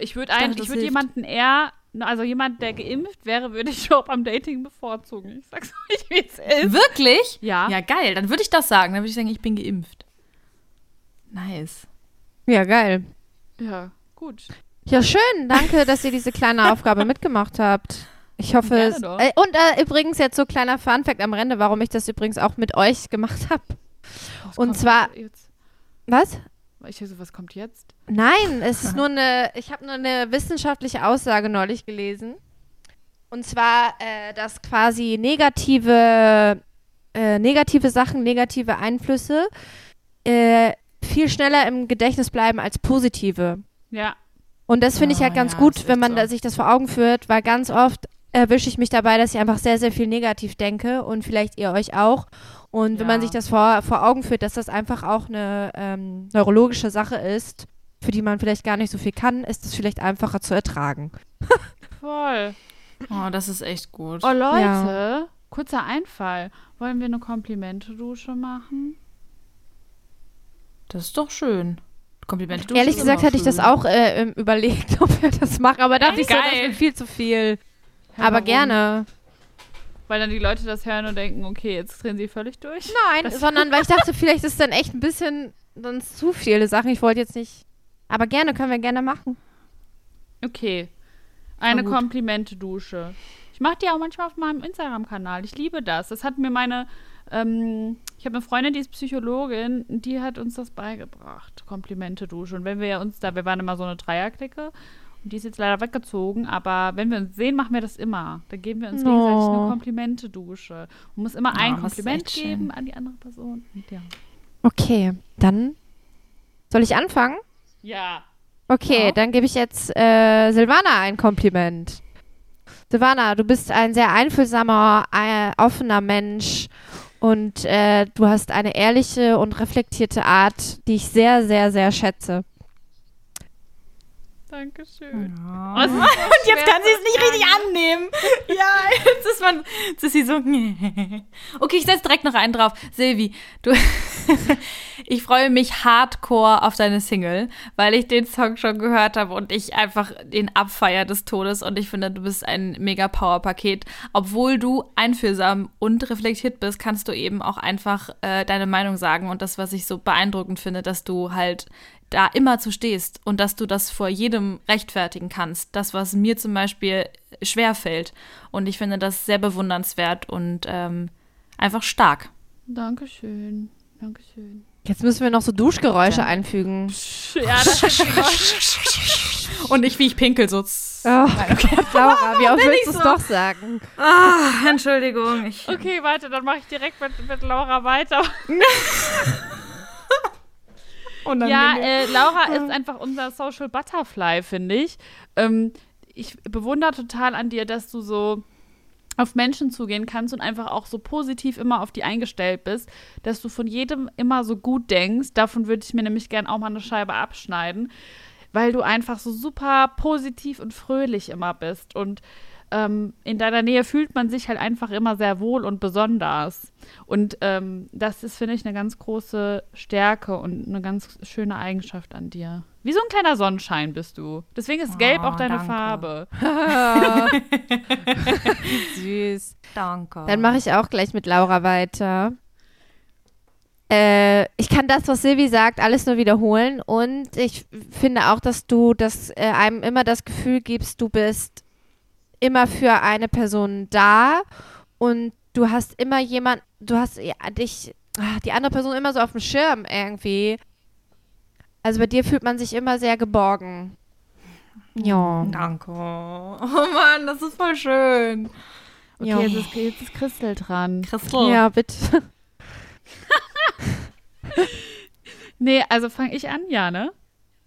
Ich würde das ich würde jemanden eher, also jemand, der geimpft wäre, würde ich auch beim Dating bevorzugen. Ich sag's (laughs) euch, wie es ist. Wirklich? Ja. Ja, geil. Dann würde ich das sagen. Dann würde ich sagen, ich bin geimpft. Nice. Ja, geil. Ja, gut. Ja, schön. Danke, dass ihr diese kleine Aufgabe mitgemacht habt. Ich hoffe es. Äh, und äh, übrigens jetzt so kleiner Funfact am Rande, warum ich das übrigens auch mit euch gemacht habe. Und zwar- Jetzt? Was? Ich so, was kommt jetzt? Nein, es ist (laughs) nur eine, ich habe nur eine wissenschaftliche Aussage neulich gelesen. Und zwar, äh, dass quasi negative, äh, negative Sachen, negative Einflüsse äh, viel schneller im Gedächtnis bleiben als positive. Ja. Und das finde ich halt ganz ja, gut, wenn man so. da, sich das vor Augen führt, weil ganz oft erwische ich mich dabei, dass ich einfach sehr, sehr viel negativ denke und vielleicht ihr euch auch. Und wenn man Ja. sich das vor, vor Augen führt, dass das einfach auch eine ähm, neurologische Sache ist, für die man vielleicht gar nicht so viel kann, ist es vielleicht einfacher zu ertragen. Voll. Oh, das ist echt gut. Oh, Leute, kurzer Einfall. Wollen wir eine Komplimente-Dusche machen? Das ist doch schön. Komplimente. Ehrlich gesagt hätte ich das auch äh, überlegt, (laughs) ob wir das machen, aber dachte ich so, das wird viel zu viel. Ja, aber warum? gerne. Weil dann die Leute das hören und denken, okay, jetzt drehen sie völlig durch. Nein, sondern weil ich (laughs) dachte, vielleicht ist dann echt ein bisschen sonst zu viele Sachen. Ich wollte jetzt nicht. Aber gerne, können wir gerne machen. Okay. Eine. Komplimente-Dusche. Ich mache die auch manchmal auf meinem Instagram-Kanal. Ich liebe das. Das hat mir meine, ähm, ich habe eine Freundin, die ist Psychologin, die hat uns das beigebracht. Komplimente-Dusche. Und wenn wir uns da, wir waren immer so eine Dreierklicke und die ist jetzt leider weggezogen, aber wenn wir uns sehen, machen wir das immer. Da geben wir uns Oh. gegenseitig eine Komplimente-Dusche. Man muss immer ein Oh, Kompliment schön. geben an die andere Person. Und ja. Okay, dann soll ich anfangen? Ja. Okay, Ja. dann gebe ich jetzt äh, Silvana ein Kompliment. Silvana, du bist ein sehr einfühlsamer, äh, offener Mensch und äh, du hast eine ehrliche und reflektierte Art, die ich sehr, sehr, sehr schätze. Dankeschön. Oh. (laughs) Und jetzt kann sie es nicht richtig annehmen. (laughs) Ja, jetzt ist man, jetzt ist sie so. (laughs) Okay, ich setze direkt noch einen drauf. Silvi, du, ich freue mich hardcore auf deine Single, weil ich den Song schon gehört habe und ich einfach den abfeier des Todes und ich finde, du bist ein mega Power-Paket. Obwohl du einfühlsam und reflektiert bist, kannst du eben auch einfach äh, deine Meinung sagen und das, was ich so beeindruckend finde, dass du halt da immer zu stehst und dass du das vor jedem rechtfertigen kannst. Das, was mir zum Beispiel schwer fällt. Und ich finde das sehr bewundernswert und ähm, einfach stark. Dankeschön. Dankeschön. Jetzt müssen wir noch so Duschgeräusche einfügen. Ja, das ist Und ich, wie ich pinkel, so. Oh, Laura, wie oft willst du es so? doch sagen? Ah, Entschuldigung. Ich, Okay, warte, dann mache ich direkt mit, mit Laura weiter. (laughs) Ja, äh, Laura (laughs) ist einfach unser Social Butterfly, finde ich. Ähm, ich bewundere total an dir, dass du so auf Menschen zugehen kannst und einfach auch so positiv immer auf die eingestellt bist, dass du von jedem immer so gut denkst. Davon würde ich mir nämlich gern auch mal eine Scheibe abschneiden, weil du einfach so super positiv und fröhlich immer bist und ähm, in deiner Nähe fühlt man sich halt einfach immer sehr wohl und besonders. Und ähm, das ist, finde ich, eine ganz große Stärke und eine ganz schöne Eigenschaft an dir. Wie so ein kleiner Sonnenschein bist du. Deswegen ist Gelb Oh, auch deine danke. Farbe. (laughs) (laughs) Süß. Danke. Dann mache ich auch gleich mit Laura weiter. Äh, ich kann das, was Silvi sagt, alles nur wiederholen. Und ich finde auch, dass du das, äh, einem immer das Gefühl gibst, du bist immer für eine Person da und du hast immer jemand, du hast ja, dich, ah, die andere Person immer so auf dem Schirm irgendwie. Also bei dir fühlt man sich immer sehr geborgen. Ja. Danke. Oh Mann, das ist voll schön. Okay, Ja. jetzt, ist, jetzt ist Christel dran. Christel. Ja, bitte. (laughs) Nee, also fange ich an, ja, ne?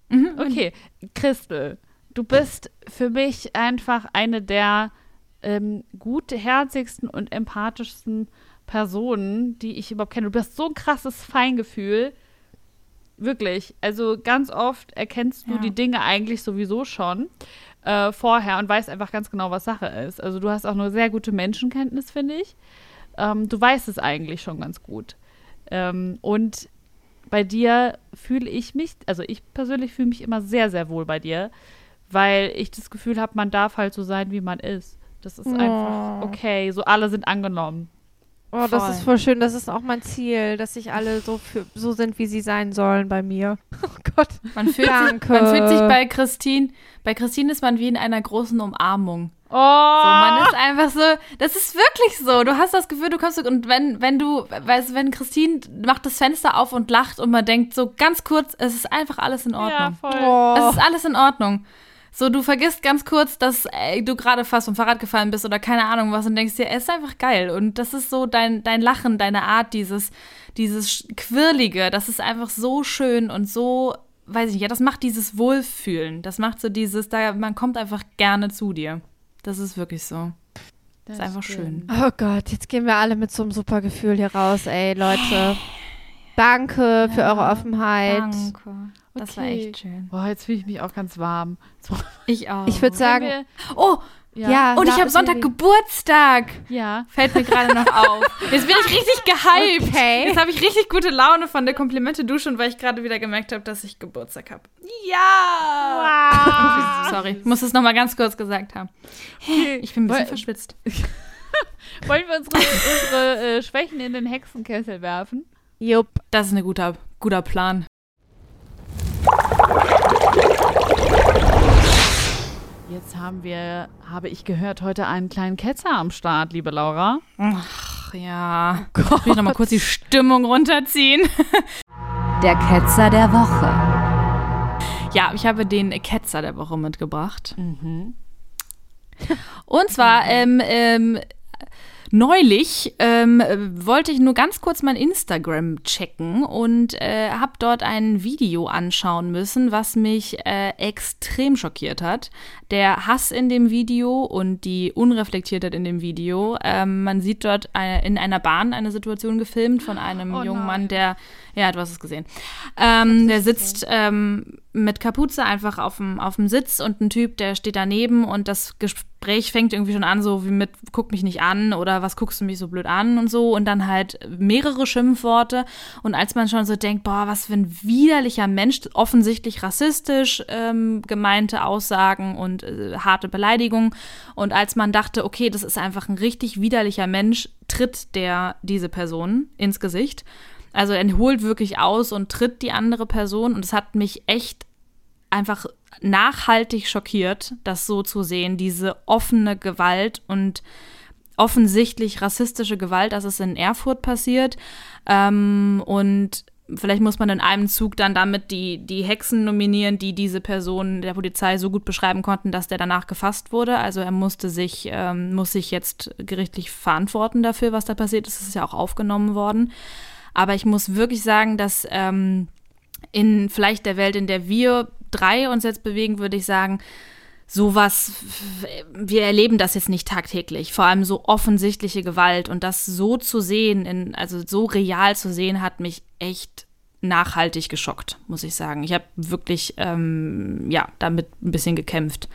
Mhm. Okay, Christel, du bist für mich einfach eine der ähm, gutherzigsten und empathischsten Personen, die ich überhaupt kenne. Du hast so ein krasses Feingefühl. Wirklich. Also ganz oft erkennst du Ja. die Dinge eigentlich sowieso schon äh, vorher und weißt einfach ganz genau, was Sache ist. Also du hast auch eine sehr gute Menschenkenntnis, finde ich. Ähm, du weißt es eigentlich schon ganz gut. Ähm, und bei dir fühle ich mich, also ich persönlich fühle mich immer sehr, sehr wohl bei dir, weil ich das Gefühl habe, man darf halt so sein, wie man ist. Das ist einfach Oh. okay. So alle sind angenommen. Oh, das Voll. ist voll schön. Das ist auch mein Ziel, dass sich alle so, für, so sind, wie sie sein sollen bei mir. (laughs) Oh Gott. Man fühlt, sich, Danke. man fühlt sich bei Christine, bei Christine ist man wie in einer großen Umarmung. Oh, So, man ist einfach so, das ist wirklich so. Du hast das Gefühl, du kommst so, und wenn, wenn du, weißt du, wenn Christine macht das Fenster auf und lacht und man denkt so ganz kurz, es ist einfach alles in ja, Ordnung. voll. Oh. Es ist alles in Ordnung. So, du vergisst ganz kurz, dass ey, du gerade fast vom Fahrrad gefallen bist oder keine Ahnung was und denkst dir, es ist einfach geil. Und das ist so dein, dein Lachen, deine Art, dieses, dieses Quirlige, das ist einfach so schön und so, weiß ich nicht, ja, das macht dieses Wohlfühlen. Das macht so dieses, da, man kommt einfach gerne zu dir. Das ist wirklich so. Das ist einfach stimmt. Oh Gott, jetzt gehen wir alle mit so einem super Gefühl hier raus, ey, Leute. Danke für eure Offenheit. Danke. Das war Okay. echt schön. Boah, jetzt fühle ich mich auch ganz warm. So, Ich auch. Ich würde sagen, oh, wir- ja, und ich habe Sonntag. Geburtstag. Ja. Fällt mir gerade noch auf. Jetzt bin ich (laughs) richtig gehypt. Okay. Jetzt habe ich richtig gute Laune von der Komplimente duschen, weil ich gerade wieder gemerkt habe, dass ich Geburtstag habe. Ja! Sorry, ich muss es nochmal ganz kurz gesagt haben. Ich bin ein bisschen Woll- verschwitzt. (laughs) Wollen wir unsere, unsere äh, Schwächen in den Hexenkessel werfen? Jupp. Das ist ein guter, guter Plan. Jetzt haben wir, habe ich gehört, heute einen kleinen Ketzer am Start, liebe Laura. Ach ja. Ich will nochmal kurz die Stimmung runterziehen. (laughs) Der Ketzer der Woche. Ja, ich habe den Ketzer der Woche mitgebracht. Und zwar (laughs) ähm, ähm, neulich ähm, äh, wollte ich nur ganz kurz mein Instagram checken und äh, habe dort ein Video anschauen müssen, was mich äh, extrem schockiert hat. Der Hass in dem Video und die Unreflektiertheit in dem Video. Ähm, man sieht dort äh, in einer Bahn eine Situation gefilmt von einem Oh jungen. Mann, der, ja, du hast es gesehen, ähm, der sitzt ähm, mit Kapuze einfach auf dem, auf dem Sitz und ein Typ, der steht daneben und das Gespräch fängt irgendwie schon an, so wie mit, guck mich nicht an oder was guckst du mich so blöd an und so und dann halt mehrere Schimpfworte und als man schon so denkt, boah, was für ein widerlicher Mensch, offensichtlich rassistisch ähm, gemeinte Aussagen und äh, harte Beleidigungen und als man dachte, okay, das ist einfach ein richtig widerlicher Mensch, tritt der diese Person ins Gesicht. Also er holt wirklich aus und tritt die andere Person und es hat mich echt einfach nachhaltig schockiert, das so zu sehen, diese offene Gewalt und offensichtlich rassistische Gewalt, dass es in Erfurt passiert. Ähm, und vielleicht muss man in einem Zug dann damit die, die Hexen nominieren, die diese Person der Polizei so gut beschreiben konnten, dass der danach gefasst wurde. Also er musste sich, ähm, muss sich jetzt gerichtlich verantworten dafür, was da passiert ist. Es ist ja auch aufgenommen worden. Aber ich muss wirklich sagen, dass ähm, in vielleicht der Welt, in der wir drei uns jetzt bewegen, würde ich sagen, sowas, wir erleben das jetzt nicht tagtäglich. Vor allem so offensichtliche Gewalt und das so zu sehen, in, also so real zu sehen, hat mich echt nachhaltig geschockt, muss ich sagen. Ich habe wirklich, ähm, ja, damit ein bisschen gekämpft.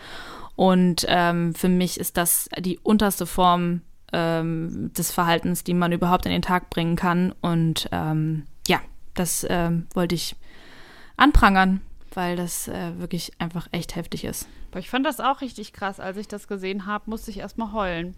Und ähm, für mich ist das die unterste Form ähm, des Verhaltens, die man überhaupt in den Tag bringen kann. Und ähm, ja, das ähm, wollte ich anprangern, weil das äh, wirklich einfach echt heftig ist. Aber ich fand das auch richtig krass. Als ich das gesehen habe, musste ich erstmal heulen.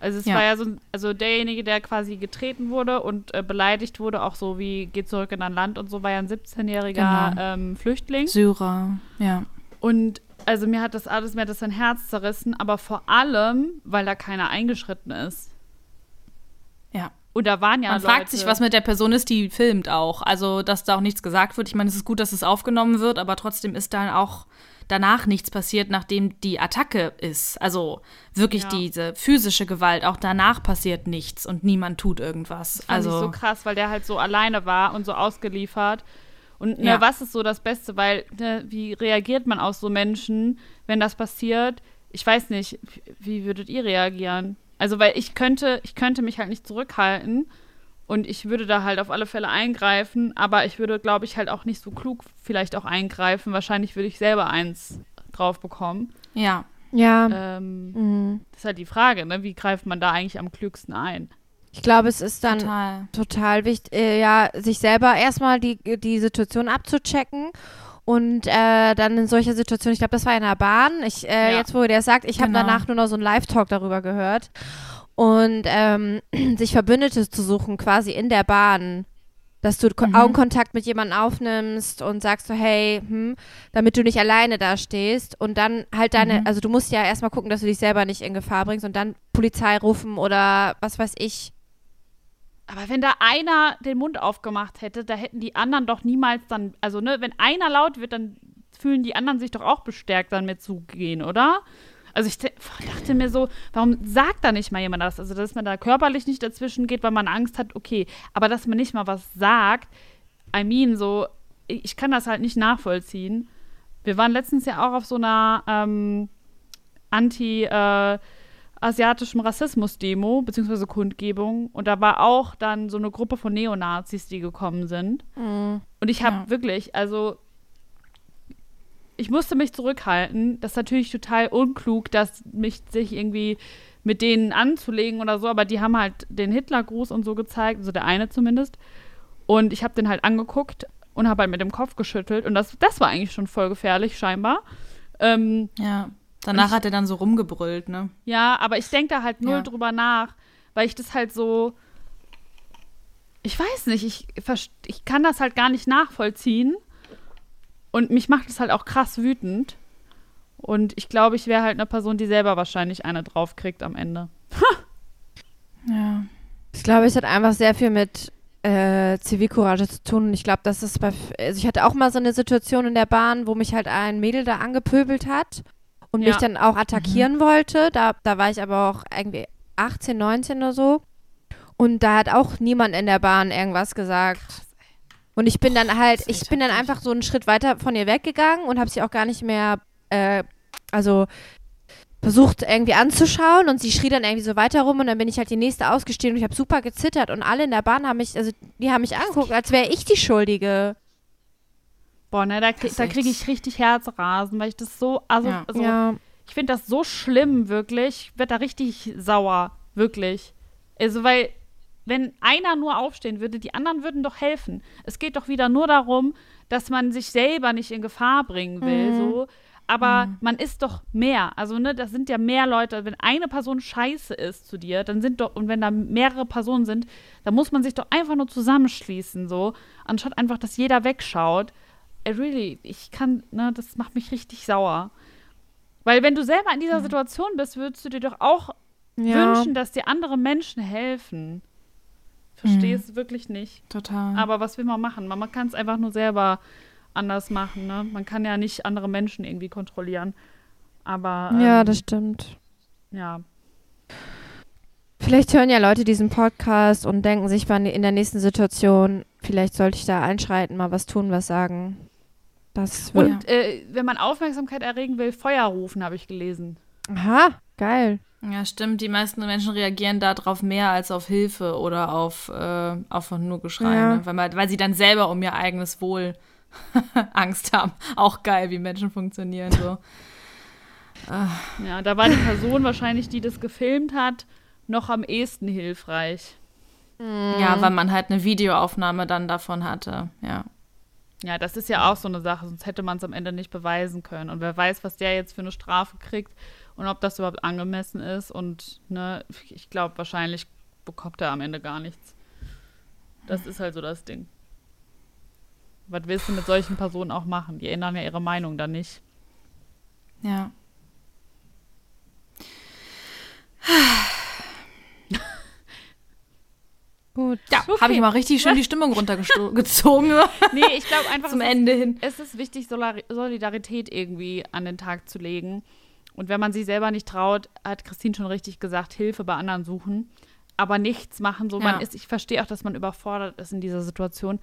Also es Ja. war ja so, also derjenige, der quasi getreten wurde und äh, beleidigt wurde, auch so wie geht zurück in dein Land und so, war ja ein 17-jähriger Genau. ähm, Flüchtling. Syrer, ja. Und also mir hat das alles, mir hat das sein Herz zerrissen, aber vor allem, weil da keiner eingeschritten ist. Ja. Und da waren ja Man Leute, fragt sich, was mit der Person ist, die filmt auch. Also, dass da auch nichts gesagt wird. Ich meine, es ist gut, dass es aufgenommen wird, aber trotzdem ist dann auch danach nichts passiert, nachdem die Attacke ist. Also wirklich Ja. diese physische Gewalt. Auch danach passiert nichts und niemand tut irgendwas. Das fand also ich so krass, weil der halt so alleine war und so ausgeliefert. Und ne, Ja. was ist so das Beste? Weil, ne, wie reagiert man auf so Menschen, wenn das passiert? Ich weiß nicht, wie würdet ihr reagieren? Also, weil ich könnte, ich könnte mich halt nicht zurückhalten und ich würde da halt auf alle Fälle eingreifen, aber ich würde, glaube ich, halt auch nicht so klug vielleicht auch eingreifen. Wahrscheinlich würde ich selber eins drauf bekommen. ja. Ja. Ähm, Mhm. das ist halt die Frage, ne? Wie greift man da eigentlich am klügsten ein? Ich glaube, es ist dann Total. total wichtig, äh, ja, sich selber erstmal die, die Situation abzuchecken. Und äh, dann in solcher Situation, ich glaube, das war in der Bahn. Ich, äh, Ja. Jetzt, wo der sagt, ich habe Genau. danach nur noch so einen Live-Talk darüber gehört. Und ähm, (clears throat) sich Verbündete zu suchen, quasi in der Bahn. Dass du Mhm. Augenkontakt mit jemandem aufnimmst und sagst so, hey, hm, damit du nicht alleine da stehst. Und dann halt deine, Mhm. also du musst ja erstmal gucken, dass du dich selber nicht in Gefahr bringst und dann Polizei rufen oder was weiß ich. Aber wenn da einer den Mund aufgemacht hätte, da hätten die anderen doch niemals dann, also ne, wenn einer laut wird, dann fühlen die anderen sich doch auch bestärkt, dann mitzugehen, oder? Also ich dachte mir so, warum sagt da nicht mal jemand das? Also dass man da körperlich nicht dazwischen geht, weil man Angst hat, okay. Aber dass man nicht mal was sagt, I mean, so, ich ich kann das halt nicht nachvollziehen. Wir waren letztens ja auch auf so einer ähm, anti- äh, asiatischen Rassismus-Demo beziehungsweise Kundgebung und da war auch dann so eine Gruppe von Neonazis, die gekommen sind. Mhm. Und ich habe Ja. wirklich, also ich musste mich zurückhalten. Das ist natürlich total unklug, dass mich sich irgendwie mit denen anzulegen oder so, aber die haben halt den Hitlergruß und so gezeigt, also der eine zumindest. Und ich habe den halt angeguckt und habe halt mit dem Kopf geschüttelt und das, das war eigentlich schon voll gefährlich scheinbar. Ähm, Ja. Danach Ich- hat er dann so rumgebrüllt, ne? ja, aber ich denke da halt null Ja. drüber nach, weil ich das halt so. Ich weiß nicht, ich, verst- ich kann das halt gar nicht nachvollziehen. Und mich macht es halt auch krass wütend. Und ich glaube, ich wäre halt eine Person, die selber wahrscheinlich eine draufkriegt am Ende. (laughs) Ja. Ich glaube, es hat einfach sehr viel mit äh, Zivilcourage zu tun. Und ich glaube, das ist bei. Also ich hatte auch mal so eine Situation in der Bahn, wo mich halt ein Mädel da angepöbelt hat und Ja. mich dann auch attackieren wollte. Da, da war ich aber auch irgendwie 18, 19 oder so. Und da hat auch niemand in der Bahn irgendwas gesagt. Und ich bin dann halt, ich bin dann einfach so einen Schritt weiter von ihr weggegangen und habe sie auch gar nicht mehr, äh, also versucht irgendwie anzuschauen und sie schrie dann irgendwie so weiter rum und dann bin ich halt die nächste ausgestiegen und ich habe super gezittert und alle in der Bahn haben mich, also die haben mich angeguckt, als wäre ich die Schuldige. Boah, ne, da, da kriege ich richtig Herzrasen, weil ich das so. Also, Ja. also ja. Ich finde das so schlimm, wirklich. Ich werde da richtig sauer, wirklich. Also, weil, wenn einer nur aufstehen würde, die anderen würden doch helfen. Es geht doch wieder nur darum, dass man sich selber nicht in Gefahr bringen will, Mhm. so. Aber man ist doch mehr. Also, ne, das sind ja mehr Leute. Wenn eine Person scheiße ist zu dir, dann sind doch, und wenn da mehrere Personen sind, dann muss man sich doch einfach nur zusammenschließen, so. Anstatt einfach, dass jeder wegschaut. Äh, Really, ich kann, ne, das macht mich richtig sauer. Weil wenn du selber in dieser Situation bist, würdest du dir doch auch ja. wünschen, dass dir andere Menschen helfen. Verstehe es wirklich nicht. Total. Aber was will man machen? Man, man kann es einfach nur selber anders machen. Ne? Man kann ja nicht andere Menschen irgendwie kontrollieren. Aber ja, ähm, das stimmt. ja. Vielleicht hören ja Leute diesen Podcast und denken sich in der nächsten Situation, vielleicht sollte ich da einschreiten, mal was tun, was sagen. Das. Und äh, wenn man Aufmerksamkeit erregen will, Feuer rufen, habe ich gelesen. Aha, geil. Ja, stimmt. Die meisten Menschen reagieren darauf mehr als auf Hilfe oder auf äh, einfach nur Geschrei, Ja. ne? weil, man, weil sie dann selber um ihr eigenes Wohl (laughs) Angst haben. Auch geil, wie Menschen funktionieren. So. Ja, da war die Person wahrscheinlich, die das gefilmt hat, noch am ehesten hilfreich. Ja, weil man halt eine Videoaufnahme dann davon hatte. Ja. Ja, das ist ja auch so eine Sache, sonst hätte man es am Ende nicht beweisen können. Und wer weiß, was der jetzt für eine Strafe kriegt und ob das überhaupt angemessen ist. Und ne, ich glaube, wahrscheinlich bekommt er am Ende gar nichts. Das ist halt so das Ding. Was willst du mit solchen Personen auch machen? Die ändern ja ihre Meinung dann nicht. Ja. Gut. Ja, habe ich mal richtig schön die Stimmung runtergezogen (laughs) Nee, ich glaube einfach, zum es ist- Ende hin. es ist wichtig, Solidarität irgendwie an den Tag zu legen. Und wenn man sich selber nicht traut, hat Christine schon richtig gesagt, Hilfe bei anderen suchen, aber nichts machen. So, man Ja. ist, ich verstehe auch, dass man überfordert ist in dieser Situation.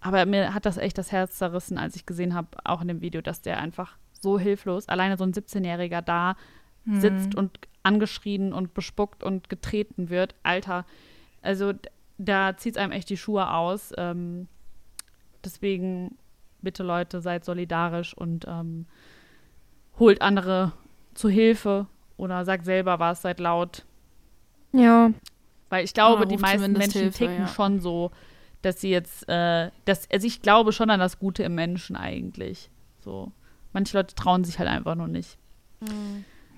Aber mir hat das echt das Herz zerrissen, als ich gesehen habe, auch in dem Video, dass der einfach so hilflos, alleine so ein 17-Jähriger da sitzt und angeschrien und bespuckt und getreten wird. Alter, also da zieht es einem echt die Schuhe aus. Ähm, deswegen bitte Leute, seid solidarisch und ähm, holt andere zu Hilfe oder sagt selber was, seid laut. Ja. Weil ich glaube, Ja, die meisten Menschen Hilfe, ticken ja. schon so, dass sie jetzt, äh, dass, also ich glaube schon an das Gute im Menschen eigentlich. So. Manche Leute trauen sich halt einfach noch nicht.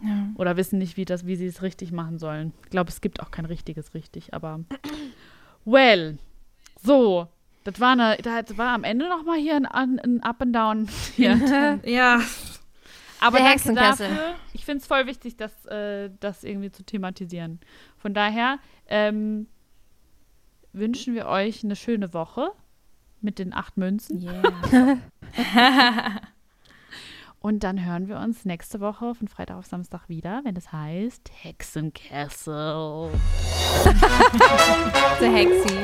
Ja. Oder wissen nicht, wie, das, wie sie es richtig machen sollen. Ich glaube, es gibt auch kein richtiges richtig, aber well. So, das war, eine, das war am Ende noch mal hier ein, ein Up and Down. (laughs) Hier. (laughs) ja. Aber Der danke dafür. Ich finde es voll wichtig, das, äh, das irgendwie zu thematisieren. Von daher ähm, wünschen wir euch eine schöne Woche mit den acht Münzen. Yeah. (laughs) Und dann hören wir uns nächste Woche von Freitag auf Samstag wieder, wenn es heißt Hexenkessel. The (laughs) Hexi.